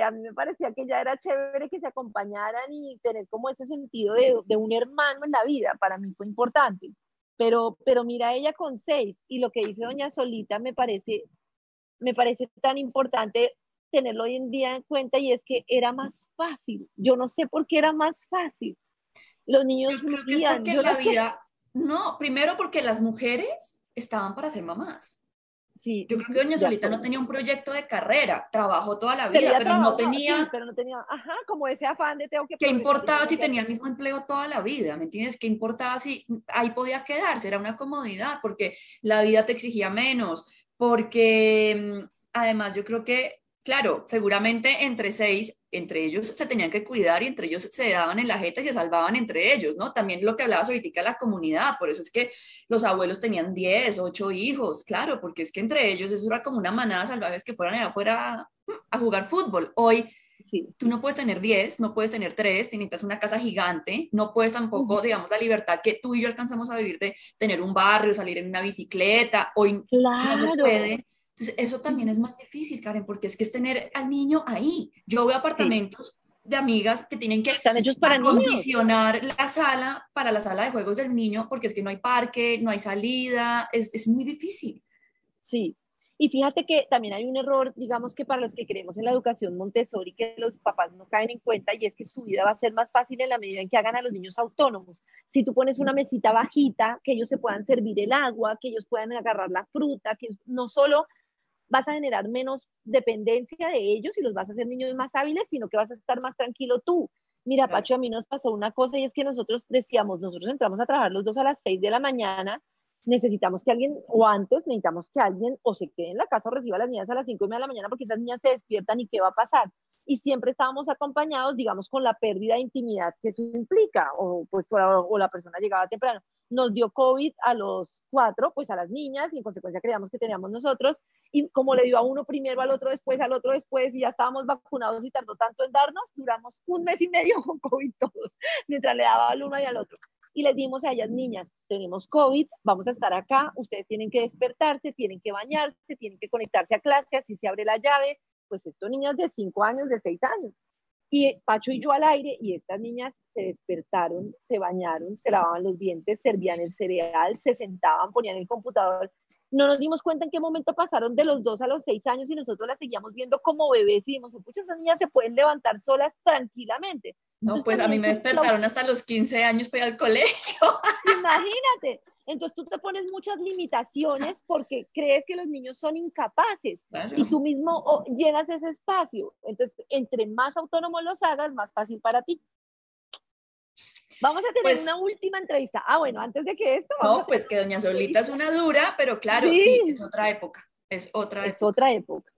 a mí me parecía que ya era chévere que se acompañaran y tener como ese sentido de, de, un hermano en la vida, para mí fue importante. Pero, pero mira ella con seis y lo que dice doña Solita me parece, me parece tan importante tenerlo hoy en día en cuenta y es que era más fácil. Yo no sé por qué era más fácil. Los niños yo creo que la vida, no, primero porque las mujeres estaban para ser mamás. Yo creo que Doña Solita no tenía un proyecto de carrera, trabajó toda la vida, pero, no tenía... pero no tenía, ajá, como ese afán de tengo que... ¿Qué importaba si tenía el mismo empleo toda la vida? ¿Me entiendes? ¿Qué importaba si ahí podía quedarse? Era una comodidad, porque la vida te exigía menos, porque mm, además yo creo que claro, seguramente entre seis, entre ellos se tenían que cuidar y entre ellos se daban en la jeta y se salvaban entre ellos, ¿no? También lo que hablaba ahorita la comunidad, por eso es que los abuelos tenían 10, 8 hijos, claro, porque es que entre ellos eso era como una manada salvajes que fueran allá afuera mm, a jugar fútbol. Hoy tú no puedes tener 10, no puedes tener 3, necesitas una casa gigante, no puedes tampoco, digamos, la libertad que tú y yo alcanzamos a vivir de tener un barrio, salir en una bicicleta, hoy no se puede entonces, eso también es más difícil, Karen, porque es que es tener al niño ahí. Yo veo apartamentos de amigas que tienen que Están hechos para acondicionar la sala para la sala de juegos del niño, porque es que no hay parque, no hay salida, es, es muy difícil. Sí, y fíjate que también hay un error, digamos que para los que creemos en la educación Montessori, que los papás no caen en cuenta, y es que su vida va a ser más fácil en la medida en que hagan a los niños autónomos. Si tú pones una mesita bajita, que ellos se puedan servir el agua, que ellos puedan agarrar la fruta, que no solo vas a generar menos dependencia de ellos y los vas a hacer niños más hábiles, sino que vas a estar más tranquilo tú. Mira, Pacho, a mí nos pasó una cosa y es que nosotros decíamos, nosotros entramos a trabajar los dos a las seis de la mañana, necesitamos que alguien, o antes necesitamos que alguien o se quede en la casa o reciba a las niñas a las cinco y media de la mañana porque esas niñas se despiertan y qué va a pasar. Y siempre estábamos acompañados, digamos, con la pérdida de intimidad que eso implica, o pues o la persona llegaba temprano nos dio COVID a los cuatro, pues a las niñas, y en consecuencia creíamos que teníamos nosotros, y como le dio a uno primero, al otro después, al otro después, y ya estábamos vacunados y tardó tanto en darnos, duramos un mes y medio con COVID todos, mientras le daba al uno y al otro. Y les dimos a ellas, niñas, tenemos COVID, vamos a estar acá, ustedes tienen que despertarse, tienen que bañarse, tienen que conectarse a clase, así se abre la llave, pues estos niños de cinco años, de seis años. Y Pacho y yo al aire, y estas niñas se despertaron, se bañaron, se lavaban los dientes, servían el cereal, se sentaban, ponían el computador. No nos dimos cuenta en qué momento pasaron de los dos a los seis años y nosotros las seguíamos viendo como bebés y dijimos, pucha, esas niñas se pueden levantar solas tranquilamente. No, pues a mí me despertaron hasta los 15 años para ir al colegio. Imagínate. Entonces tú te pones muchas limitaciones porque crees que los niños son incapaces y tú mismo llenas ese espacio. Entonces, entre más autónomos los hagas, más fácil para ti. Vamos a tener pues una última entrevista. Ah, bueno, antes de que esto. No, pues que Doña Solita es una dura, pero claro, sí. es otra época. Es otra Es otra época.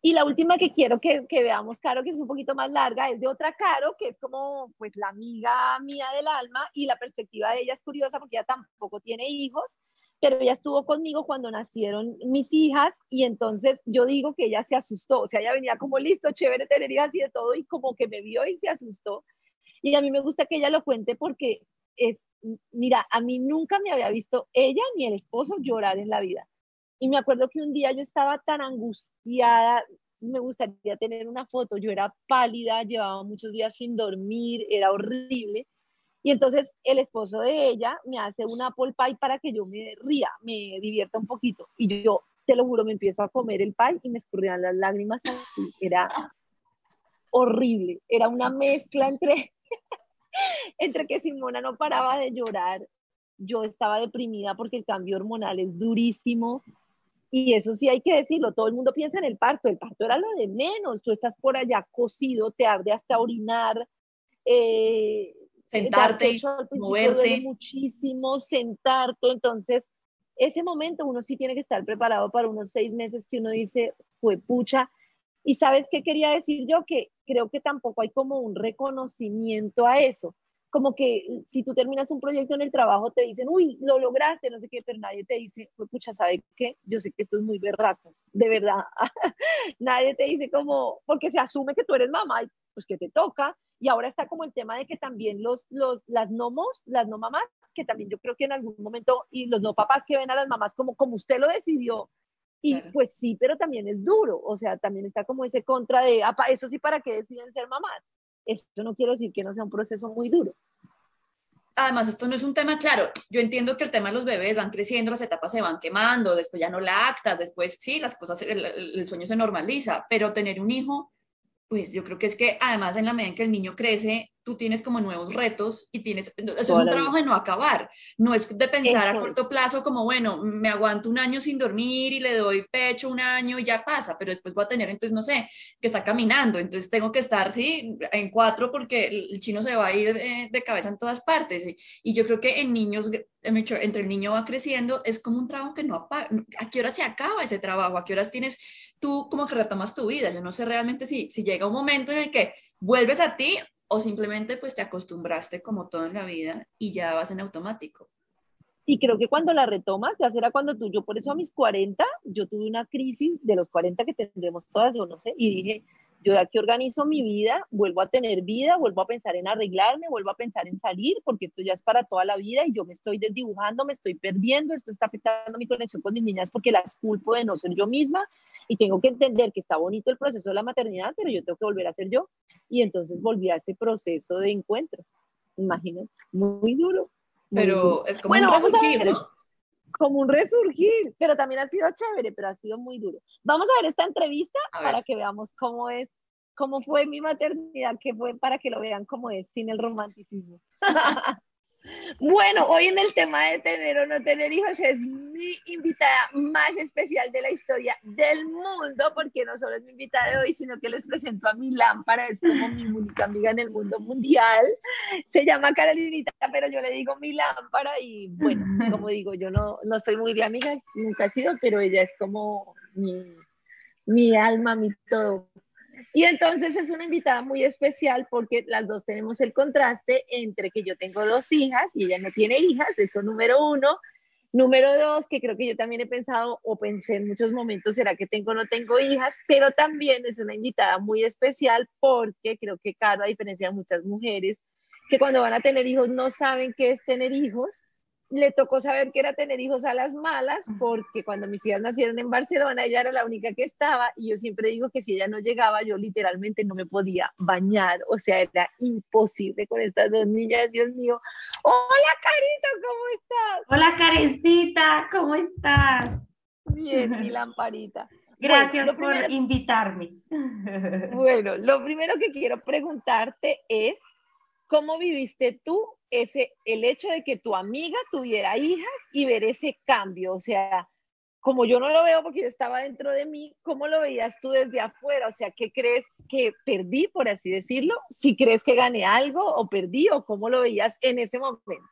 Y la última que quiero que, veamos, Caro, que es un poquito más larga, es de otra Caro, que es como pues la amiga mía del alma y la perspectiva de ella es curiosa porque ella tampoco tiene hijos, pero ella estuvo conmigo cuando nacieron mis hijas y entonces yo digo que ella se asustó, o sea, ella venía como listo, chévere tener hijas y de todo y como que me vio y se asustó. Y a mí me gusta que ella lo cuente porque es, mira, a mí nunca me había visto ella ni el esposo llorar en la vida. Y me acuerdo que un día yo estaba tan angustiada, me gustaría tener una foto, yo era pálida, llevaba muchos días sin dormir, era horrible. Y entonces el esposo de ella me hace una apple pie para que yo me ría, me divierta un poquito. Y yo, te lo juro, me empiezo a comer el pie y me escurrían las lágrimas. Era horrible, era una mezcla entre, entre que Simona no paraba de llorar, yo estaba deprimida porque el cambio hormonal es durísimo, y eso sí hay que decirlo, todo el mundo piensa en el parto, el parto era lo de menos, tú estás por allá cocido, te arde hasta orinar, eh, sentarte, moverte. muchísimo, sentarte, entonces ese momento uno sí tiene que estar preparado para unos seis meses que uno dice, fue pucha, y sabes qué quería decir yo, que creo que tampoco hay como un reconocimiento a eso como que si tú terminas un proyecto en el trabajo, te dicen, uy, lo lograste, no sé qué, pero nadie te dice, pues pucha, ¿sabe qué? Yo sé que esto es muy berraco, de verdad. nadie te dice como, porque se asume que tú eres mamá y pues que te toca. Y ahora está como el tema de que también los, los, las nomos, las no mamás, que también yo creo que en algún momento, y los no papás que ven a las mamás como, como usted lo decidió, y pues sí, pero también es duro, o sea, también está como ese contra de, eso sí, ¿para qué deciden ser mamás? Esto no quiere decir que no sea un proceso muy duro. Además, esto no es un tema claro. Yo entiendo que el tema de los bebés van creciendo, las etapas se van quemando, después ya no lactas, después sí, las cosas, el sueño se normaliza, pero tener un hijo, pues yo creo que es que además en la medida en que el niño crece, tú tienes como nuevos retos y tienes, eso es un trabajo de no acabar, no es de pensar a corto plazo como, bueno, me aguanto un año sin dormir y le doy pecho un año y ya pasa, pero después voy a tener, entonces, no sé, que está caminando, entonces tengo que estar, sí, en cuatro porque el chino se va a ir de, cabeza en todas partes. Y yo creo que en niños, entre el niño va creciendo, es como un trabajo que no, ¿a qué hora se acaba ese trabajo? ¿A qué horas tienes tú como que retomas tu vida? Yo no sé realmente si, si llega un momento en el que vuelves a ti o simplemente pues te acostumbraste como todo en la vida y ya vas en automático. Y creo que cuando la retomas, ya será cuando tú, yo por eso a mis 40, yo tuve una crisis de los 40 que tendremos todas, yo no sé, y dije, yo de aquí organizo mi vida, vuelvo a tener vida, vuelvo a pensar en arreglarme, vuelvo a pensar en salir, porque esto ya es para toda la vida y yo me estoy desdibujando, me estoy perdiendo, esto está afectando mi conexión con mis niñas porque las culpo de no ser yo misma y tengo que entender que está bonito el proceso de la maternidad, pero yo tengo que volver a ser yo. Y entonces volví a ese proceso de encuentro. Imagínate, muy duro. pero es como un resurgir, ¿no? Como un resurgir, pero también ha sido chévere, pero ha sido muy duro. Vamos a ver esta entrevista para que veamos cómo es, cómo fue mi maternidad, que fue para que lo vean cómo es, sin el romanticismo. Bueno, hoy en el tema de tener o no tener hijos es mi invitada más especial de la historia del mundo, porque no solo es mi invitada de hoy, sino que les presento a mi lámpara, es como mi única amiga en el mundo mundial. Se llama Carolinita, pero yo le digo mi lámpara y bueno, como digo, yo no, no soy muy de amigas, nunca he sido, pero ella es como mi, mi alma, mi todo. Y entonces es una invitada muy especial porque las dos tenemos el contraste entre que yo tengo dos hijas y ella no tiene hijas, eso número uno. Número dos, que creo que yo también he pensado o pensé en muchos momentos, ¿será que tengo o no tengo hijas? Pero también es una invitada muy especial porque creo que Caro, diferencia de muchas mujeres, que cuando van a tener hijos no saben qué es tener hijos le tocó saber que era tener hijos a las malas, porque cuando mis hijas nacieron en Barcelona, ella era la única que estaba, y yo siempre digo que si ella no llegaba, yo literalmente no me podía bañar, o sea, era imposible con estas dos niñas, Dios mío. Hola, Carito, ¿cómo estás? Hola, Karencita, ¿cómo estás? Bien, mi lamparita. Gracias por invitarme. Bueno, lo primero que quiero preguntarte es, ¿cómo viviste tú ese, el hecho de que tu amiga tuviera hijas y ver ese cambio, o sea, como yo no lo veo porque estaba dentro de mí, ¿cómo lo veías tú desde afuera? O sea, ¿qué crees que perdí, por así decirlo? Si crees que gané algo o perdí o cómo lo veías en ese momento.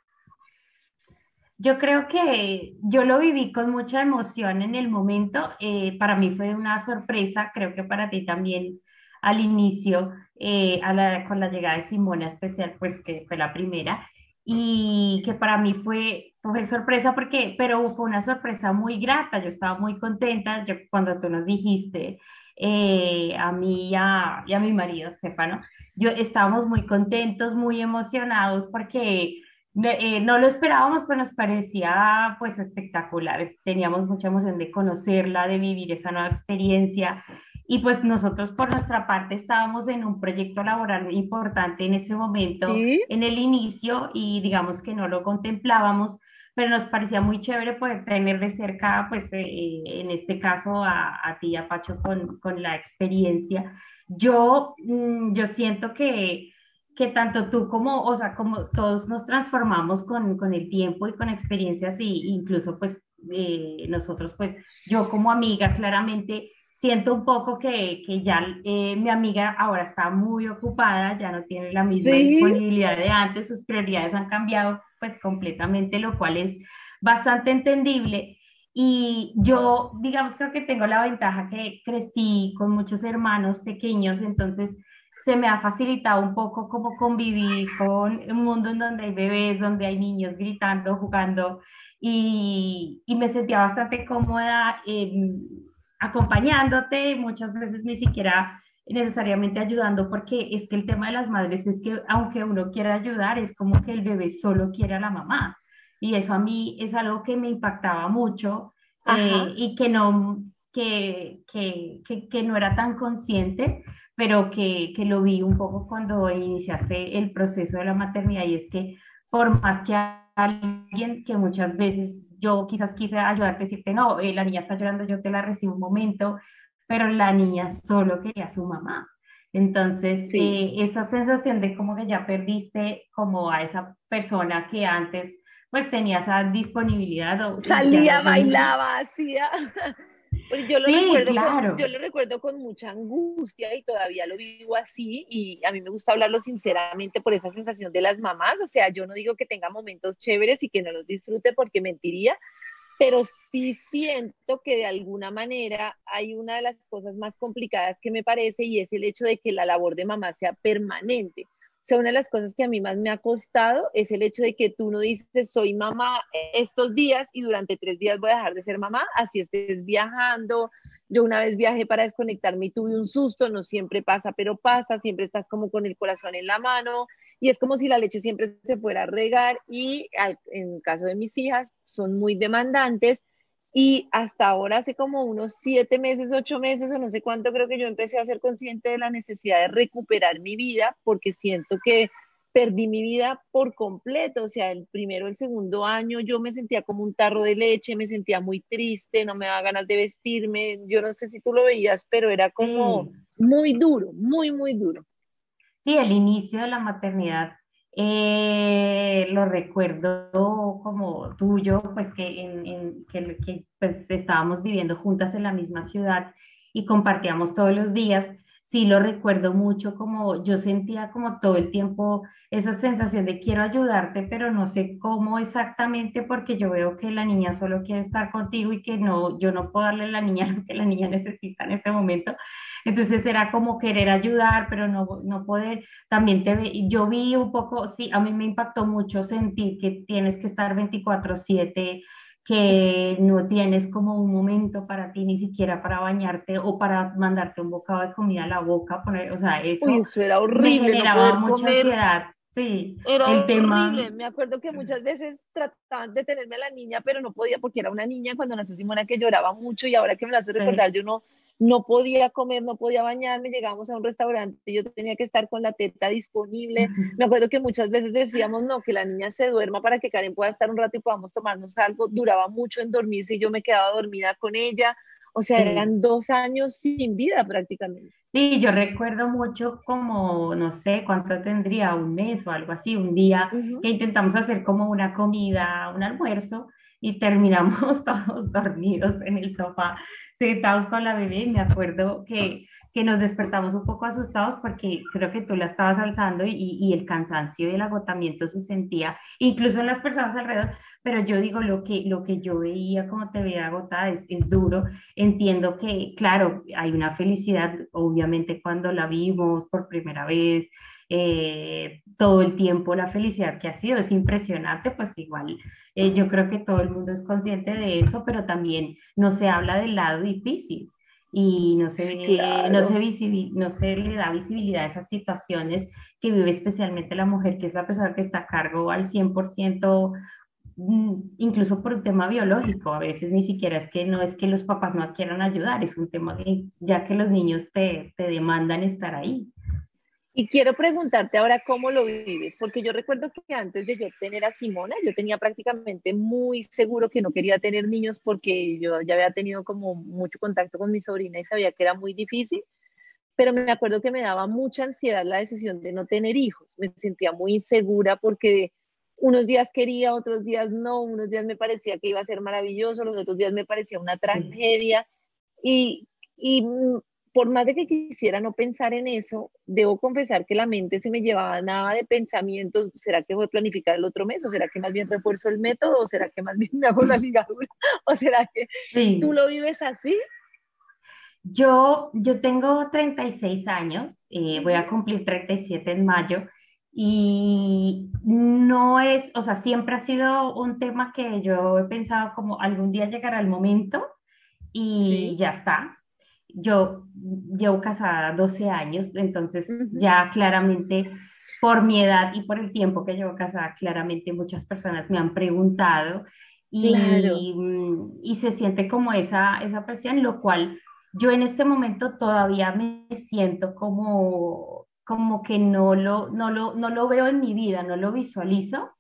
Yo creo que yo lo viví con mucha emoción en el momento. Eh, para mí fue una sorpresa, creo que para ti también al inicio, eh, con la llegada de Simona especial, pues que fue la primera, y que para mí fue, fue sorpresa porque, pero fue una sorpresa muy grata, yo estaba muy contenta yo, cuando tú nos dijiste eh, a mí y a, y a mi marido, Estefano, yo estábamos muy contentos, muy emocionados porque eh, no lo esperábamos, pero nos parecía pues espectacular. Teníamos mucha emoción de conocerla, de vivir esa nueva experiencia. Y pues nosotros por nuestra parte estábamos en un proyecto laboral importante en ese momento, en el inicio, y digamos que no lo contemplábamos, pero nos parecía muy chévere poder tener de cerca, pues eh, en este caso a, a ti, a Pacho, con, con la experiencia. Yo, mm, yo siento que que tanto tú como, o sea, como todos nos transformamos con, con el tiempo y con experiencias y incluso pues eh, nosotros pues yo como amiga claramente siento un poco que, que ya eh, mi amiga ahora está muy ocupada, ya no tiene la misma disponibilidad de antes, sus prioridades han cambiado pues completamente, lo cual es bastante entendible. Y yo, digamos, creo que tengo la ventaja que crecí con muchos hermanos pequeños, entonces se me ha facilitado un poco como convivir con un mundo en donde hay bebés, donde hay niños gritando, jugando, y, y me sentía bastante cómoda acompañándote, muchas veces ni siquiera necesariamente ayudando, porque es que el tema de las madres es que aunque uno quiera ayudar, es como que el bebé solo quiere a la mamá. Y eso a mí es algo que me impactaba mucho eh, y que no, que, que, que, no era tan consciente, pero que, que, lo vi un poco cuando iniciaste el proceso de la maternidad y es que por más que alguien que muchas veces yo quizás quise ayudarte, decirte, no, eh, la niña está llorando, yo te la recibo un momento, pero la niña solo quería a su mamá. Entonces, eh, esa sensación de como que ya perdiste como a esa persona que antes pues tenía esa disponibilidad. Salía, bailaba, hacía... Pues yo lo, recuerdo con, yo lo recuerdo con mucha angustia y todavía lo vivo así y a mí me gusta hablarlo sinceramente por esa sensación de las mamás, o sea, yo no digo que tenga momentos chéveres y que no los disfrute porque mentiría, pero sí siento que de alguna manera hay una de las cosas más complicadas que me parece y es el hecho de que la labor de mamá sea permanente. Sea, una de las cosas que a mí más me ha costado es el hecho de que tú no dices, soy mamá estos días y durante tres días voy a dejar de ser mamá, así estés viajando. Yo una vez viajé para desconectarme y tuve un susto, no siempre pasa, pero pasa, siempre estás como con el corazón en la mano y es como si la leche siempre se fuera a regar y en caso de mis hijas son muy demandantes y hasta ahora, hace como unos siete meses, ocho meses o no sé cuánto, creo que yo empecé a ser consciente de la necesidad de recuperar mi vida porque siento que perdí mi vida por completo. O sea, el primero, el segundo año yo me sentía como un tarro de leche, me sentía muy triste, no me daba ganas de vestirme. Yo no sé si tú lo veías, pero era como mm. muy duro, muy, muy duro. Sí, el inicio de la maternidad eh, lo recuerdo como tuyo, pues que, en, que, pues estábamos viviendo juntas en la misma ciudad y compartíamos todos los días. Sí, lo recuerdo mucho, como yo sentía como todo el tiempo esa sensación de quiero ayudarte, pero no sé cómo exactamente porque yo veo que la niña solo quiere estar contigo y que no, yo no puedo darle a la niña lo que la niña necesita en este momento. Entonces era como querer ayudar, pero no, no poder. También te, yo vi un poco, sí, a mí me impactó mucho sentir que tienes que estar 24/7 que no tienes como un momento para ti, ni siquiera para bañarte o para mandarte un bocado de comida a la boca, poner, o sea, eso, eso era horrible, me generaba mucha ansiedad. Sí, era el tema... Me acuerdo que muchas veces trataban de tenerme a la niña, pero no podía porque era una niña cuando nació Simona que lloraba mucho y ahora que me la hace recordar, yo no, no podía comer, no podía bañarme, llegábamos a un restaurante, yo tenía que estar con la teta disponible. Me acuerdo que muchas veces decíamos, no, que la niña se duerma para que Karen pueda estar un rato y podamos tomarnos algo. Duraba mucho en dormirse y yo me quedaba dormida con ella. O sea, eran dos años sin vida prácticamente. Sí, yo recuerdo mucho como, no sé cuánto tendría, un mes o algo así, un día que intentamos hacer como una comida, un almuerzo, y terminamos todos dormidos en el sofá, sentados con la bebé. Me acuerdo que, que nos despertamos un poco asustados porque creo que tú la estabas alzando y, y, el cansancio y el agotamiento se sentía, incluso en las personas alrededor, pero yo digo, lo que, lo que yo veía, como te veía agotada, es, es duro. Entiendo que, claro, hay una felicidad, obviamente, cuando la vimos por primera vez, eh, todo el tiempo la felicidad que ha sido, es impresionante, pues igual eh, yo creo que todo el mundo es consciente de eso, pero también no se habla del lado difícil y no se, no, se no se le da visibilidad a esas situaciones que vive especialmente la mujer, que es la persona que está a cargo al 100%, mm, incluso por un tema biológico. A veces ni siquiera es que no es que los papás no quieran ayudar, es un tema que ya que los niños te, te demandan estar ahí. Y quiero preguntarte ahora cómo lo vives, porque yo recuerdo que antes de yo tener a Simona, yo tenía prácticamente muy seguro que no quería tener niños porque yo ya había tenido como mucho contacto con mi sobrina y sabía que era muy difícil, pero me acuerdo que me daba mucha ansiedad la decisión de no tener hijos. Me sentía muy insegura porque unos días quería, otros días no, unos días me parecía que iba a ser maravilloso, los otros días me parecía una tragedia. Y, y por más de que quisiera no pensar en eso, debo confesar que la mente se me llevaba nada de pensamientos, ¿será que voy a planificar el otro mes? ¿O será que más bien refuerzo el método? ¿O será que más bien me hago la ligadura? ¿O será que tú lo vives así? Yo, yo tengo 36 años, eh, voy a cumplir 37 en mayo y no es, o sea, siempre ha sido un tema que yo he pensado como algún día llegará el momento y ya está, yo llevo casada 12 años, entonces ya claramente por mi edad y por el tiempo que llevo casada, claramente muchas personas me han preguntado y, y, se siente como esa, esa presión, lo cual yo en este momento todavía me siento como, como que no lo, no, lo, no lo veo en mi vida, no lo visualizo,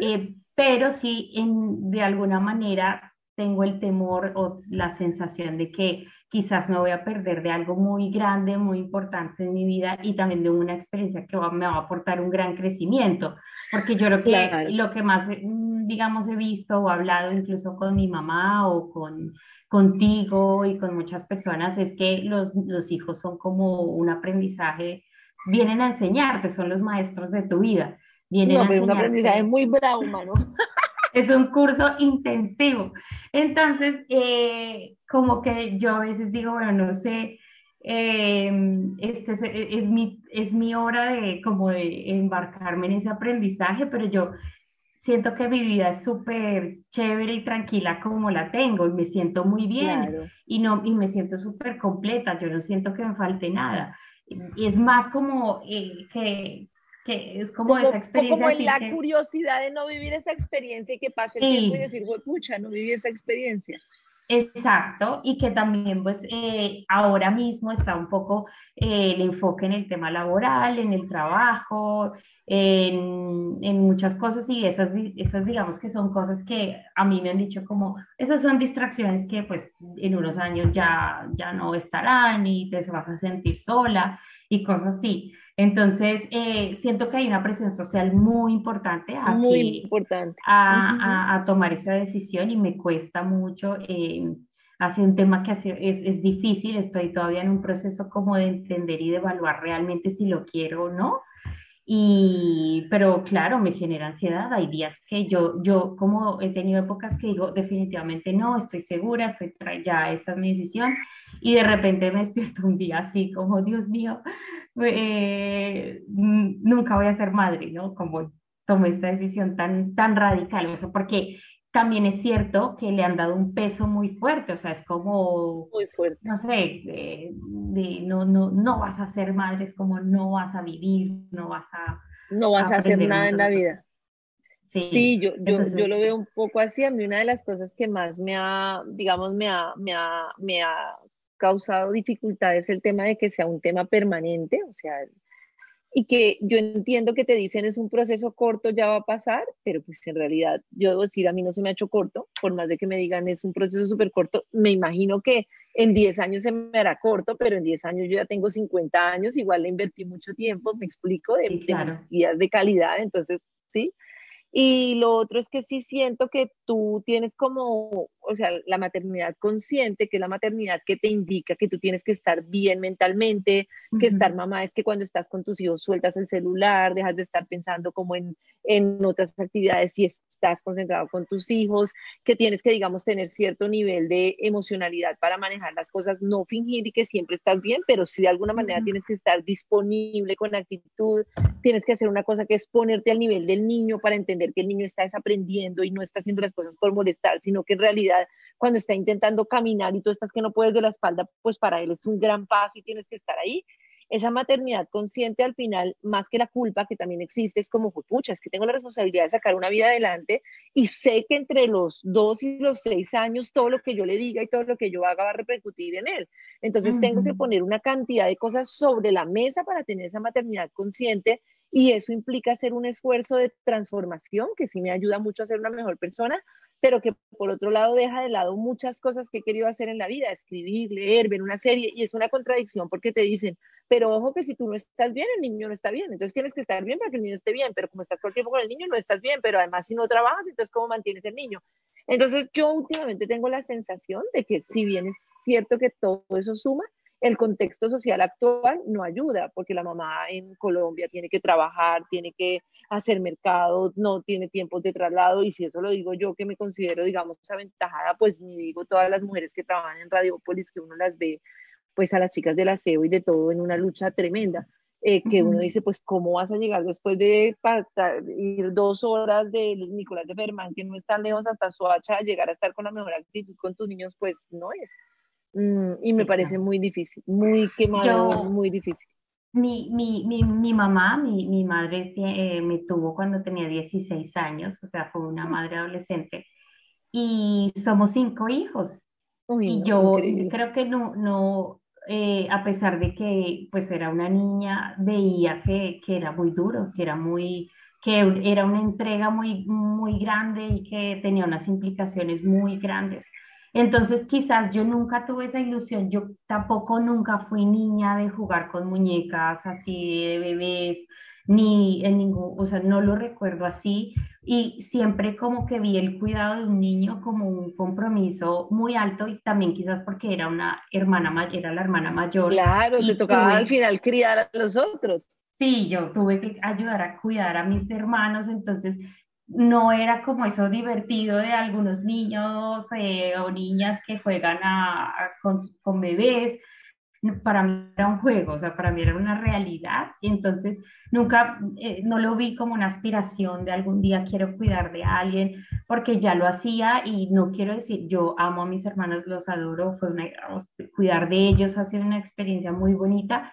eh, pero sí en, de alguna manera tengo el temor o la sensación de que quizás me voy a perder de algo muy grande, muy importante en mi vida y también de una experiencia que me va a aportar un gran crecimiento, porque yo creo que lo que más, mm, digamos, he visto o hablado incluso con mi mamá o con contigo y con muchas personas es que los, los hijos son como un aprendizaje, vienen a enseñarte, son los maestros de tu vida. Vienen no, a un aprendizaje muy brauma, ¿no? Es un curso intensivo. Entonces, eh, como que yo a veces digo, bueno, no sé, eh, este es, mi, es mi hora de como de embarcarme en ese aprendizaje, pero yo siento que mi vida es súper chévere y tranquila como la tengo y me siento muy bien y, no, y me siento súper completa, yo no siento que me falte nada. Y es más como eh, que, que es como, esa experiencia. Como en la curiosidad de no vivir esa experiencia y que pase el tiempo y decir, pucha, no viví esa experiencia. Exacto, y que también pues eh, ahora mismo está un poco eh, el enfoque en el tema laboral, en el trabajo, en, en, muchas cosas y esas, esas digamos que son cosas que a mí me han dicho como, esas son distracciones que pues en unos años ya, ya no estarán y te vas a sentir sola y cosas así. Entonces, eh, siento que hay una presión social muy importante, a, muy importante. A, a, tomar esa decisión y me cuesta mucho. Eh, hace un tema que es, es, difícil, estoy todavía en un proceso como de entender y de evaluar realmente si lo quiero o no. Y, pero claro, me genera ansiedad. Hay días que yo, yo como he tenido épocas que digo definitivamente no, estoy segura, estoy ya, esta es mi decisión. Y de repente me despierto un día así como, Dios mío, eh, nunca voy a ser madre, ¿no? Como tomé esta decisión tan, tan radical, o sea, porque también es cierto que le han dado un peso muy fuerte, o sea, es como, muy fuerte. no sé, de, no, no, no vas a ser madre, es como no vas a vivir, no vas a... No vas a, hacer nada en la vida. Sí, sí yo, yo, yo, lo veo un poco así. A mí una de las cosas que más me ha, digamos, me ha, me ha, me ha causado dificultades el tema de que sea un tema permanente, o sea, y que yo entiendo que te dicen es un proceso corto, ya va a pasar, pero pues en realidad yo debo decir, a mí no se me ha hecho corto, por más de que me digan es un proceso súper corto, me imagino que en 10 años se me hará corto, pero en 10 años yo ya tengo 50 años, igual le invertí mucho tiempo, me explico, de, días de calidad, entonces, ¿sí? Y lo otro es que sí siento que tú tienes como, o sea, la maternidad consciente, que es la maternidad que te indica que tú tienes que estar bien mentalmente, que estar mamá es que cuando estás con tus hijos sueltas el celular, dejas de estar pensando como en, en otras actividades y estás concentrado con tus hijos, que tienes que, digamos, tener cierto nivel de emocionalidad para manejar las cosas, no fingir y que siempre estás bien, pero sí de alguna manera tienes que estar disponible con actitud, tienes que hacer una cosa que es ponerte al nivel del niño para entender que el niño está desaprendiendo y no está haciendo las cosas por molestar, sino que en realidad cuando está intentando caminar y tú estás que no puedes de la espalda, pues para él es un gran paso y tienes que estar ahí esa maternidad consciente al final, más que la culpa que también existe, es como, pucha, es que tengo la responsabilidad de sacar una vida adelante y sé que entre los dos y los seis años todo lo que yo le diga y todo lo que yo haga va a repercutir en él. Entonces tengo que poner una cantidad de cosas sobre la mesa para tener esa maternidad consciente y eso implica hacer un esfuerzo de transformación que sí me ayuda mucho a ser una mejor persona, pero que por otro lado deja de lado muchas cosas que he querido hacer en la vida, escribir, leer, ver una serie, y es una contradicción porque te dicen, pero ojo que si tú no estás bien, el niño no está bien, entonces tienes que estar bien para que el niño esté bien, pero como estás todo el tiempo con el niño, no estás bien, pero además si no trabajas, entonces ¿cómo mantienes el niño? Entonces yo últimamente tengo la sensación de que si bien es cierto que todo eso suma, el contexto social actual no ayuda, porque la mamá en Colombia tiene que trabajar, tiene que hacer mercado, no tiene tiempos de traslado, y si eso lo digo yo que me considero, digamos, aventajada, pues ni digo todas las mujeres que trabajan en Radiopolis, que uno las ve, pues a las chicas del aseo y de todo en una lucha tremenda. Eh, que uno dice, pues, ¿cómo vas a llegar después de ir dos horas de Nicolás de Fermán, que no es tan lejos hasta Soacha, a llegar a estar con la mejor actitud con tus niños? Pues no es. Mm, y me parece muy difícil, muy quemado, muy difícil. Mi, mi, mi, mi mamá, mi, mi madre eh, me tuvo cuando tenía 16 años, o sea, fue una madre adolescente, y somos cinco hijos. y yo creo que no, no eh, a pesar de que pues era una niña, veía que, que era muy duro, que era muy, que era una entrega muy, muy grande y que tenía unas implicaciones muy grandes. Entonces quizás yo nunca tuve esa ilusión, yo tampoco nunca fui niña de jugar con muñecas así de bebés, ni en ningún, o sea, no lo recuerdo así y siempre como que vi el cuidado de un niño como un compromiso muy alto y también quizás porque era una hermana mayor, era la hermana mayor. Claro, te tocaba al final criar a los otros. Sí, yo tuve que ayudar a cuidar a mis hermanos, entonces no era como eso divertido de algunos niños eh, o niñas que juegan a, con, bebés. Para mí era un juego, o sea, para mí era una realidad. entonces nunca, eh, no lo vi como una aspiración de algún día quiero cuidar de alguien, porque ya lo hacía y no quiero decir, yo amo a mis hermanos, los adoro, fue una, cuidar de ellos ha sido una experiencia muy bonita,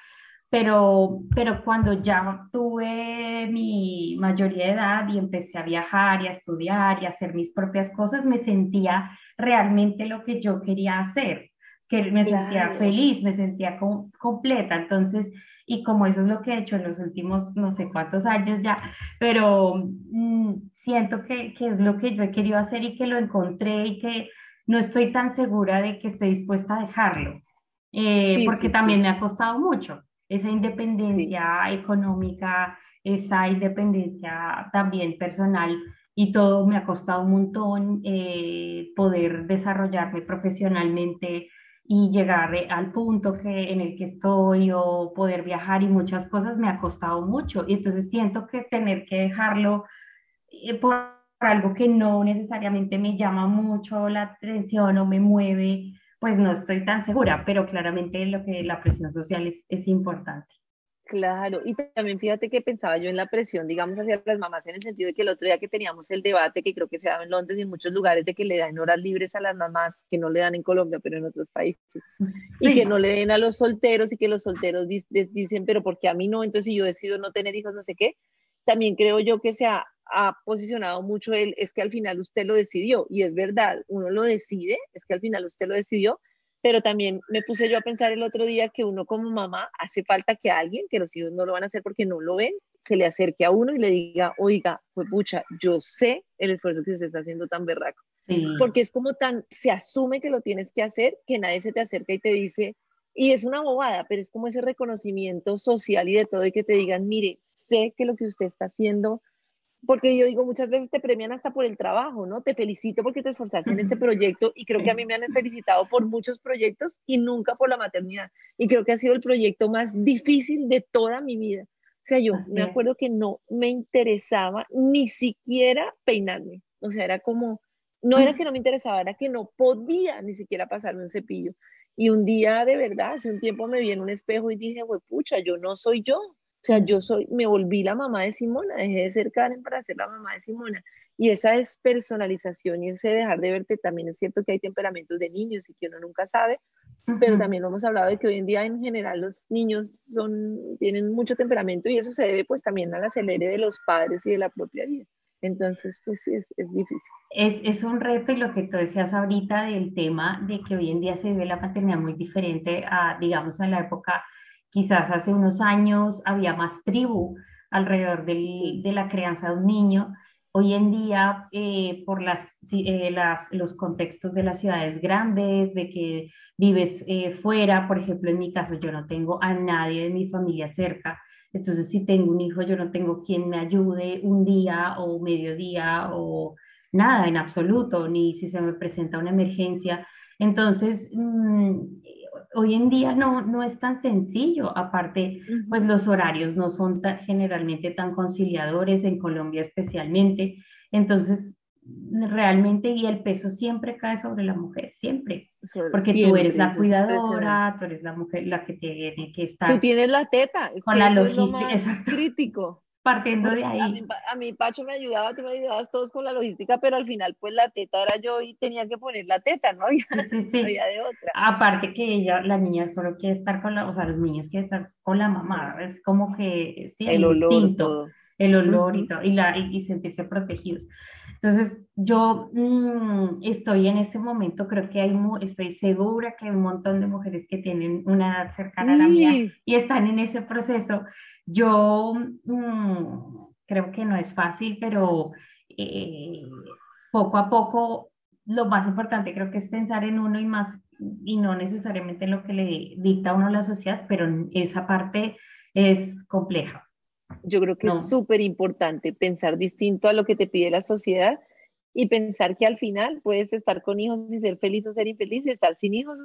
pero, pero cuando ya tuve mi mayoría de edad y empecé a viajar y a estudiar y a hacer mis propias cosas, me sentía realmente lo que yo quería hacer, que me sentía feliz, me sentía completa. Entonces, y como eso es lo que he hecho en los últimos no sé cuántos años ya, pero mm, siento que, que, es lo que yo he querido hacer y que lo encontré y que no estoy tan segura de que esté dispuesta a dejarlo, eh, porque también me ha costado mucho esa independencia económica, esa independencia también personal y todo me ha costado un montón eh, poder desarrollarme profesionalmente y llegar al punto que, en el que estoy o poder viajar y muchas cosas me ha costado mucho. Y entonces siento que tener que dejarlo eh, por algo que no necesariamente me llama mucho la atención o me mueve, pues no estoy tan segura, pero claramente lo que la presión social es, es importante. Claro, y también fíjate que pensaba yo en la presión, digamos, hacia las mamás, en el sentido de que el otro día que teníamos el debate, que creo que se dado en Londres y en muchos lugares, de que le dan horas libres a las mamás, que no le dan en Colombia, pero en otros países, y que no le den a los solteros y que los solteros dicen, pero porque a mí no, entonces si yo decido no tener hijos, no sé qué, también creo yo que se ha, ha posicionado mucho él, es que al final usted lo decidió, y es verdad, uno lo decide, es que al final usted lo decidió, pero también me puse yo a pensar el otro día que uno como mamá hace falta que alguien, que los hijos no lo van a hacer porque no lo ven, se le acerque a uno y le diga, oiga, pues pucha, yo sé el esfuerzo que usted está haciendo tan berraco. Porque es como tan, se asume que lo tienes que hacer, que nadie se te acerca y te dice, y es una bobada, pero es como ese reconocimiento social y de todo, y que te digan, mire, sé que lo que usted está haciendo porque yo digo, muchas veces te premian hasta por el trabajo, ¿no? Te felicito porque te esforzaste en este proyecto y creo que a mí me han felicitado por muchos proyectos y nunca por la maternidad. Y creo que ha sido el proyecto más difícil de toda mi vida. O sea, yo me acuerdo que no me interesaba ni siquiera peinarme. O sea, era como, no era que no me interesaba, era que no podía ni siquiera pasarme un cepillo. Y un día, de verdad, hace un tiempo me vi en un espejo y dije, pues pucha, yo no soy yo. O sea, yo soy, me volví la mamá de Simona, dejé de ser Karen para ser la mamá de Simona. Y esa despersonalización y ese dejar de verte, también es cierto que hay temperamentos de niños y que uno nunca sabe, pero también lo hemos hablado de que hoy en día en general los niños son, tienen mucho temperamento y eso se debe pues también al acelere de los padres y de la propia vida. Entonces, pues es, es difícil. Es, es, un reto y lo que tú decías ahorita del tema de que hoy en día se vive la paternidad muy diferente a, digamos, en la época, quizás hace unos años había más tribu alrededor de la crianza de un niño. Hoy en día, eh, por eh, los contextos de las ciudades grandes, de que vives eh, fuera, por ejemplo, en mi caso, yo no tengo a nadie de mi familia cerca, entonces, si tengo un hijo, yo no tengo quien me ayude un día o mediodía o nada en absoluto, ni si se me presenta una emergencia. Entonces, mm, hoy en día no, no es tan sencillo. Aparte, pues los horarios no son generalmente tan conciliadores, en Colombia especialmente. Entonces, realmente y el peso siempre cae sobre la mujer, siempre. Porque tú eres la cuidadora, tú eres la mujer la que tiene que estar. Tú tienes la teta, con la logística, es crítico. Partiendo de ahí. A mí, Pacho me ayudaba, tú me ayudabas todos con la logística, pero al final pues la teta era yo y tenía que poner la teta, ¿no? Había, había de otra. Aparte que ella, la niña solo quiere estar con la, o sea, los niños quieren estar con la mamá, es como que, sí, el, instinto, el olor y todo, y, la, y sentirse protegidos. Entonces, yo mm, estoy en ese momento, creo que hay, estoy segura que hay un montón de mujeres que tienen una edad cercana a la mía y están en ese proceso. Yo mm, creo que no es fácil, pero eh, poco a poco lo más importante creo que es pensar en uno y más y no necesariamente en lo que le dicta a uno la sociedad, pero esa parte es compleja. Yo creo que es súper importante pensar distinto a lo que te pide la sociedad y pensar que al final puedes estar con hijos y ser feliz o ser infeliz, y estar sin hijos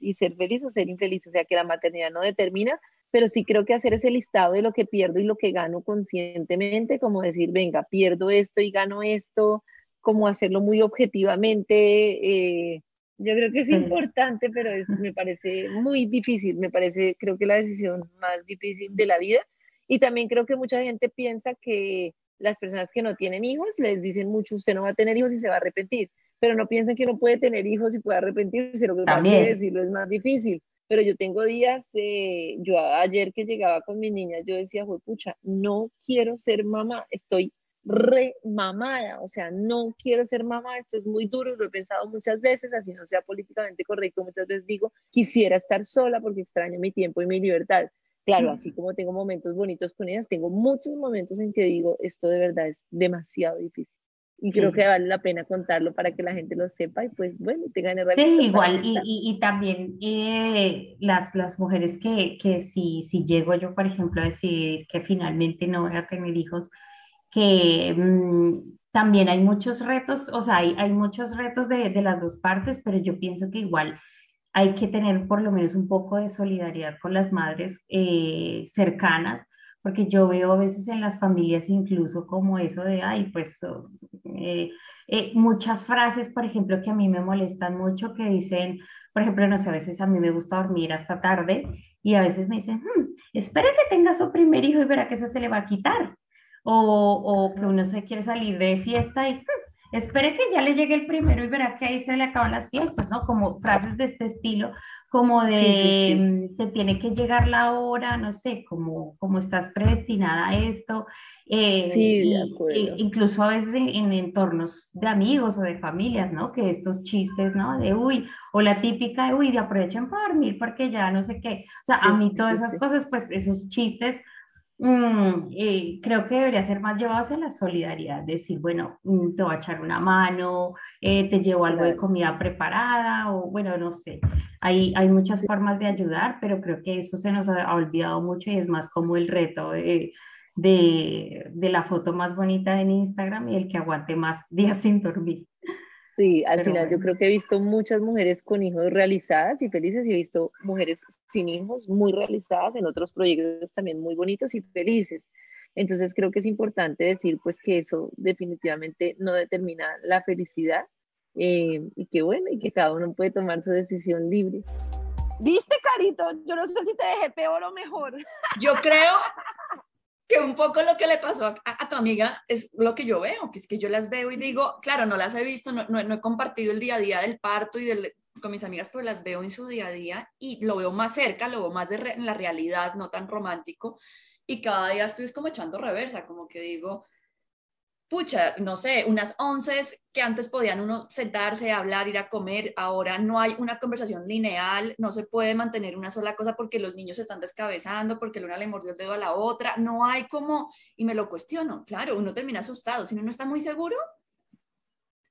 y ser feliz o ser infeliz. O sea, que la maternidad no determina, pero sí creo que hacer ese listado de lo que pierdo y lo que gano conscientemente, como decir, venga, pierdo esto y gano esto, como hacerlo muy objetivamente. Eh, yo creo que es importante, pero me parece muy difícil, me parece, creo que la decisión más difícil de la vida y también creo que mucha gente piensa que las personas que no tienen hijos les dicen mucho, usted no va a tener hijos y se va a arrepentir, pero no piensan que uno puede tener hijos y puede arrepentirse, lo que pasa es que decirlo es más difícil. Pero yo tengo días, eh, yo ayer que llegaba con mis niñas, yo decía, pucha, no quiero ser mamá, estoy re mamada, o sea, no quiero ser mamá, esto es muy duro, lo he pensado muchas veces, así no sea políticamente correcto, muchas veces digo, quisiera estar sola porque extraño mi tiempo y mi libertad, Claro, así como tengo momentos bonitos con ellas, tengo muchos momentos en que digo, esto de verdad es demasiado difícil. Y creo que vale la pena contarlo para que la gente lo sepa y pues bueno, tengan herramientas. Sí, igual, y, y, también eh, las, las mujeres que, que si, si llego yo, por ejemplo, a decidir que finalmente no voy a tener hijos, que mm, también hay muchos retos, o sea, hay, hay muchos retos de, de las dos partes, pero yo pienso que igual hay que tener por lo menos un poco de solidaridad con las madres eh, cercanas, porque yo veo a veces en las familias incluso como eso de, ay, pues eh, eh, muchas frases, por ejemplo, que a mí me molestan mucho, que dicen, por ejemplo, no sé, a veces a mí me gusta dormir hasta tarde y a veces me dicen, hmm, espera que tenga su primer hijo y verá que eso se le va a quitar. O, o que uno se quiere salir de fiesta y hmm, espere que ya le llegue el primero y verá que ahí se le acaban las fiestas, ¿no? Como frases de este estilo, como de te tiene que llegar la hora, no sé, como, como estás predestinada a esto. Eh, sí, de acuerdo. incluso a veces en, entornos de amigos o de familias, ¿no? Que estos chistes, ¿no? De uy, o la típica de uy, de aprovechen para dormir porque ya no sé qué. O sea, a mí todas esas cosas, pues esos chistes Mm, eh, creo que debería ser más llevado hacia la solidaridad, decir, bueno, mm, te voy a echar una mano, eh, te llevo algo de comida preparada, o bueno, no sé, hay, hay muchas formas de ayudar, pero creo que eso se nos ha olvidado mucho y es más como el reto de, de, de la foto más bonita en Instagram y el que aguante más días sin dormir. Sí, al final yo creo que he visto muchas mujeres con hijos realizadas y felices y he visto mujeres sin hijos muy realizadas en otros proyectos también muy bonitos y felices. Entonces creo que es importante decir pues que eso definitivamente no determina la felicidad eh, y que bueno, y que cada uno puede tomar su decisión libre. ¿Viste, Carito? Yo no sé si te dejé peor o mejor. Yo creo que un poco lo que le pasó a, tu amiga es lo que yo veo, que es que yo las veo y digo, claro, no las he visto, no, no, he compartido el día a día del parto y del, con mis amigas, pero las veo en su día a día y lo veo más cerca, lo veo más de en la realidad, no tan romántico. Y cada día estoy como echando reversa, como que digo, pucha, no sé, unas once que antes podían uno sentarse, hablar, ir a comer, ahora no hay una conversación lineal, no se puede mantener una sola cosa porque los niños se están descabezando, porque la una le mordió el dedo a la otra, no hay como, y me lo cuestiono, claro, uno termina asustado, si uno no está muy seguro,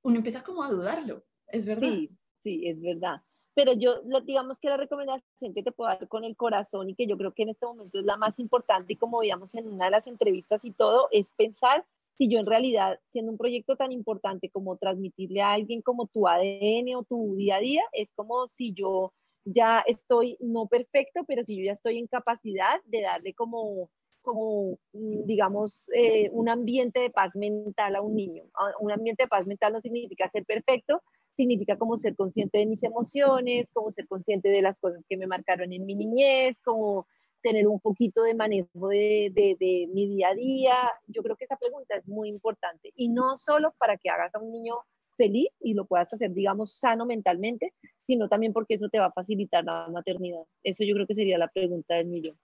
uno empieza como a dudarlo, es verdad. Sí, sí, es verdad. Pero yo, digamos que la recomendación que te puedo dar con el corazón y que yo creo que en este momento es la más importante y como veíamos en una de las entrevistas y todo, es pensar si yo en realidad, siendo un proyecto tan importante como transmitirle a alguien como tu ADN o tu día a día, es como si yo ya estoy no perfecto, pero si yo ya estoy en capacidad de darle como, como mm, digamos, eh, un ambiente de paz mental a un niño. Ah, un ambiente de paz mental no significa ser perfecto, significa como ser consciente de mis emociones, como ser consciente de las cosas que me marcaron en mi niñez, como tener un poquito de manejo de, de, mi día a día. Yo creo que esa pregunta es muy importante y no solo para que hagas a un niño feliz y lo puedas hacer, digamos, sano mentalmente, sino también porque eso te va a facilitar la maternidad. Eso yo creo que sería la pregunta del millón.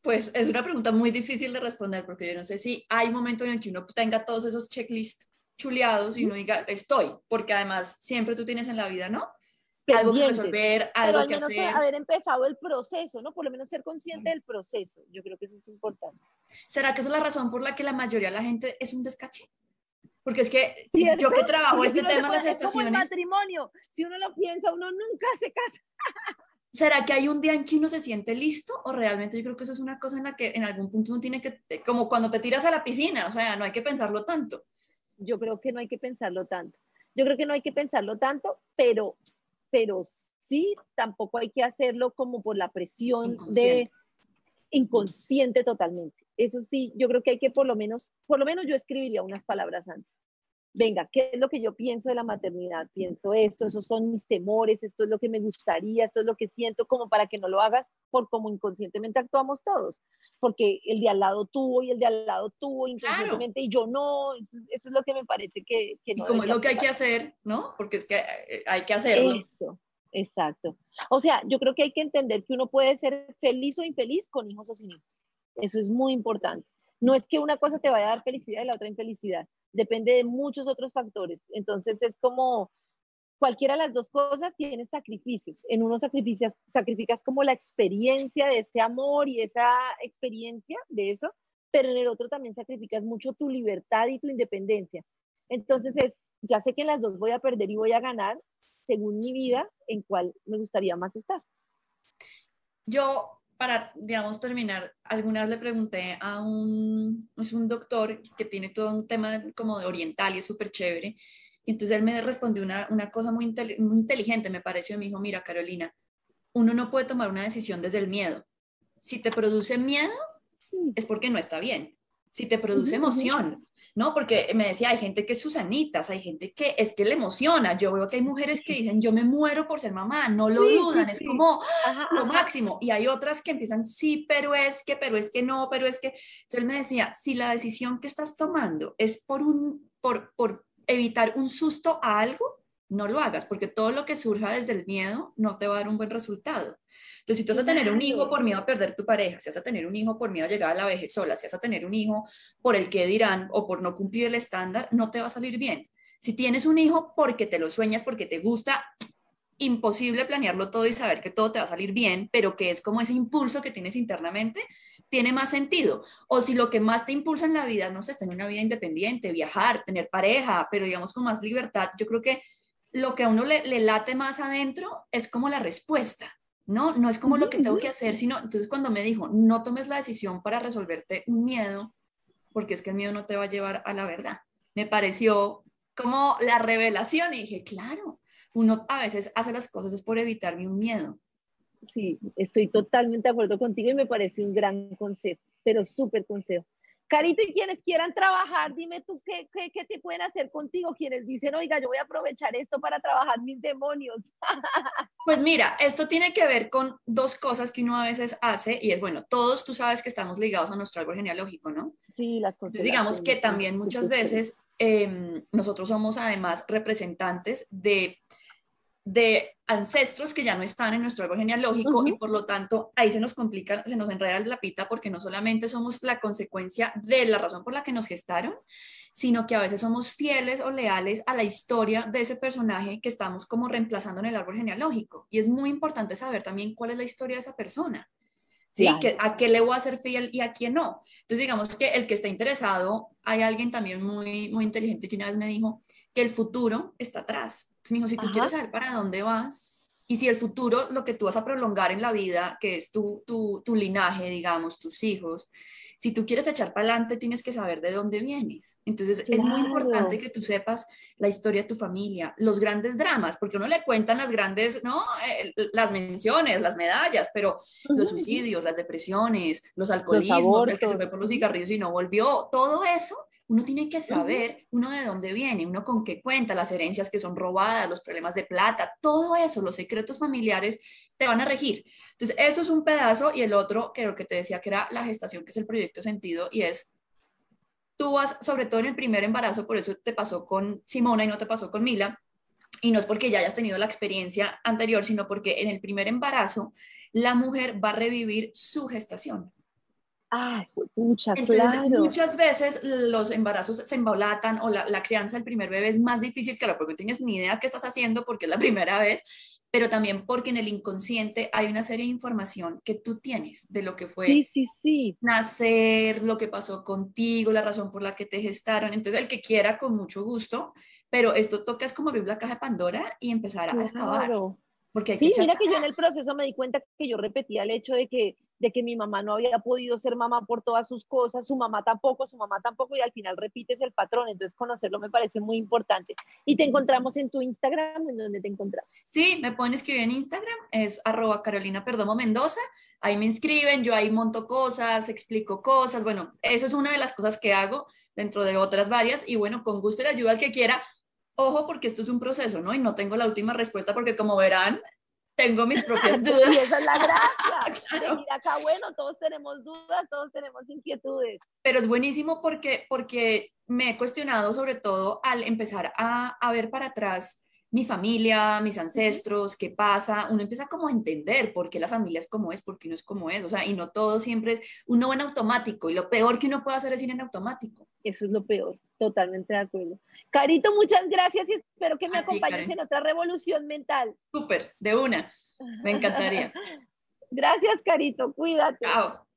Pues es una pregunta muy difícil de responder porque yo no sé si hay momento en el que uno tenga todos esos checklists chuleados y uno diga, estoy, porque además siempre tú tienes en la vida, ¿no? Algo que resolver, algo pero al que menos hacer. haber empezado el proceso, ¿no? Por lo menos ser consciente del proceso. Yo creo que eso es importante. ¿Será que esa es la razón por la que la mayoría de la gente es un descache? Porque es que yo que trabajo este tema de las estaciones. Como el matrimonio. Si uno lo piensa, uno nunca se casa. ¿Será que hay un día en que uno se siente listo? O realmente yo creo que eso es una cosa en la que en algún punto uno tiene que, como cuando te tiras a la piscina, o sea, no hay que pensarlo tanto. Yo creo que no hay que pensarlo tanto. Yo creo que no hay que pensarlo tanto, pero pero sí, tampoco hay que hacerlo como por la presión de inconsciente totalmente. Eso sí, yo creo que hay que por lo menos, por lo menos yo escribiría unas palabras antes. Venga, ¿qué es lo que yo pienso de la maternidad? Pienso esto, esos son mis temores, esto es lo que me gustaría, esto es lo que siento, como para que no lo hagas por como inconscientemente actuamos todos, porque el de al lado tuvo y el de al lado tuvo inconscientemente y yo no, eso es lo que me parece que, que no. Y como es lo que hay que hacer, ¿no? Porque es que eh, hay que hacerlo. Eso, exacto. O sea, yo creo que hay que entender que uno puede ser feliz o infeliz con hijos o sin hijos. Eso es muy importante. No es que una cosa te vaya a dar felicidad y la otra infelicidad. Depende de muchos otros factores. Entonces es como, cualquiera de las dos cosas tiene sacrificios. En uno sacrificas, sacrificas como la experiencia de ese amor y esa experiencia de eso, pero en el otro también sacrificas mucho tu libertad y tu independencia. Entonces es, ya sé que en las dos voy a perder y voy a ganar, según mi vida, en cuál me gustaría más estar. Yo, para, digamos, terminar, algunas le pregunté a un, es un doctor que tiene todo un tema como de oriental y es súper chévere, entonces él me respondió una, cosa muy, muy inteligente, me pareció, me dijo, mira Carolina, uno no puede tomar una decisión desde el miedo. Si te produce miedo, es porque no está bien. Si te produce emoción, ¿no? Porque me decía, hay gente que es Susanita, o sea, hay gente que es que le emociona. Yo veo que hay mujeres que dicen, yo me muero por ser mamá, no lo dudan, es como lo máximo. Y hay otras que empiezan, sí, pero es que, pero es que no, pero es que. Entonces él me decía, si la decisión que estás tomando es por un, por, por evitar un susto a algo, no lo hagas, porque todo lo que surja desde el miedo no te va a dar un buen resultado. Entonces, si tú vas a tener un hijo por miedo a perder tu pareja, si vas a tener un hijo por miedo a llegar a la vejez sola, si vas a tener un hijo por el que dirán o por no cumplir el estándar, no te va a salir bien. Si tienes un hijo porque te lo sueñas, porque te gusta, imposible planearlo todo y saber que todo te va a salir bien, pero que es como ese impulso que tienes internamente, tiene más sentido. O si lo que más te impulsa en la vida, no sé, es tener una vida independiente, viajar, tener pareja, pero digamos con más libertad, yo creo que lo que a uno le, late más adentro es como la respuesta, ¿no? No es como lo que tengo que hacer, sino, entonces cuando me dijo, no tomes la decisión para resolverte un miedo, porque es que el miedo no te va a llevar a la verdad. Me pareció como la revelación y dije, claro, uno a veces hace las cosas por evitarme un miedo. Sí, estoy totalmente de acuerdo contigo y me parece un gran consejo, pero súper consejo. Carito, y quienes quieran trabajar, dime tú qué, qué, qué, te pueden hacer contigo. Quienes dicen, oiga, yo voy a aprovechar esto para trabajar mis demonios. Pues mira, esto tiene que ver con dos cosas que uno a veces hace, y es bueno, todos tú sabes que estamos ligados a nuestro árbol genealógico, ¿no? Sí, las cosas. digamos que también muchas veces eh, nosotros somos además representantes de de ancestros que ya no están en nuestro árbol genealógico y por lo tanto ahí se nos complica, se nos enreda la pita porque no solamente somos la consecuencia de la razón por la que nos gestaron, sino que a veces somos fieles o leales a la historia de ese personaje que estamos como reemplazando en el árbol genealógico. Y es muy importante saber también cuál es la historia de esa persona. ¿Sí? ¿A qué le voy a ser fiel y a quién no? Entonces, digamos que el que está interesado, hay alguien también muy, muy inteligente que una vez me dijo que el futuro está atrás. Entonces me dijo, si tú quieres saber para dónde vas y si el futuro, lo que tú vas a prolongar en la vida, que es tu, tu, tu linaje, digamos, tus hijos, si tú quieres echar para adelante, tienes que saber de dónde vienes. Entonces, es muy importante que tú sepas la historia de tu familia, los grandes dramas, porque uno le cuentan las grandes, ¿no? Eh, las menciones, las medallas, pero los suicidios, las depresiones, los alcoholismos, el que se fue por los cigarrillos y no volvió, todo eso uno tiene que saber uno de dónde viene, uno con qué cuenta, las herencias que son robadas, los problemas de plata, todo eso, los secretos familiares te van a regir. Entonces, eso es un pedazo y el otro, creo que te decía que era la gestación, que es el proyecto sentido, y es, tú vas, sobre todo en el primer embarazo, por eso te pasó con Simona y no te pasó con Mila, y no es porque ya hayas tenido la experiencia anterior, sino porque en el primer embarazo la mujer va a revivir su gestación. Ay, mucha, claro. Muchas veces los embarazos se embolatan o la, crianza del primer bebé es más difícil, claro, porque no tienes ni idea qué estás haciendo porque es la primera vez, pero también porque en el inconsciente hay una serie de información que tú tienes de lo que fue sí, sí, sí. nacer, lo que pasó contigo, la razón por la que te gestaron. Entonces, el que quiera, con mucho gusto, pero esto toca es como abrir la caja de Pandora y empezar a excavar. Porque sí, mira que yo en el proceso me di cuenta que yo repetía el hecho de que de que mi mamá no había podido ser mamá por todas sus cosas, su mamá tampoco, su mamá tampoco, y al final repites el patrón, entonces conocerlo me parece muy importante. Y te encontramos en tu Instagram, ¿en dónde te encontramos? Sí, me pueden escribir en Instagram, es arroba Carolina Perdomo Mendoza, ahí me inscriben, yo ahí monto cosas, explico cosas, bueno, eso es una de las cosas que hago dentro de otras varias, y bueno, con gusto le ayuda al que quiera, Ojo, porque esto es un proceso, ¿no? Y no tengo la última respuesta porque como verán, tengo mis propias dudas. y esa es la gracia. claro. acá, bueno, todos tenemos dudas, todos tenemos inquietudes. Pero es buenísimo porque, porque me he cuestionado sobre todo al empezar a, a ver para atrás mi familia, mis ancestros, qué pasa, uno empieza como a entender por qué la familia es como es, por qué no es como es, o sea, y no todo siempre es uno en automático, y lo peor que uno puede hacer es ir en automático. Eso es lo peor, totalmente de acuerdo. Carito, muchas gracias y espero que me acompañes en otra revolución mental. Súper, de una, me encantaría. gracias, Carito, cuídate. Chao.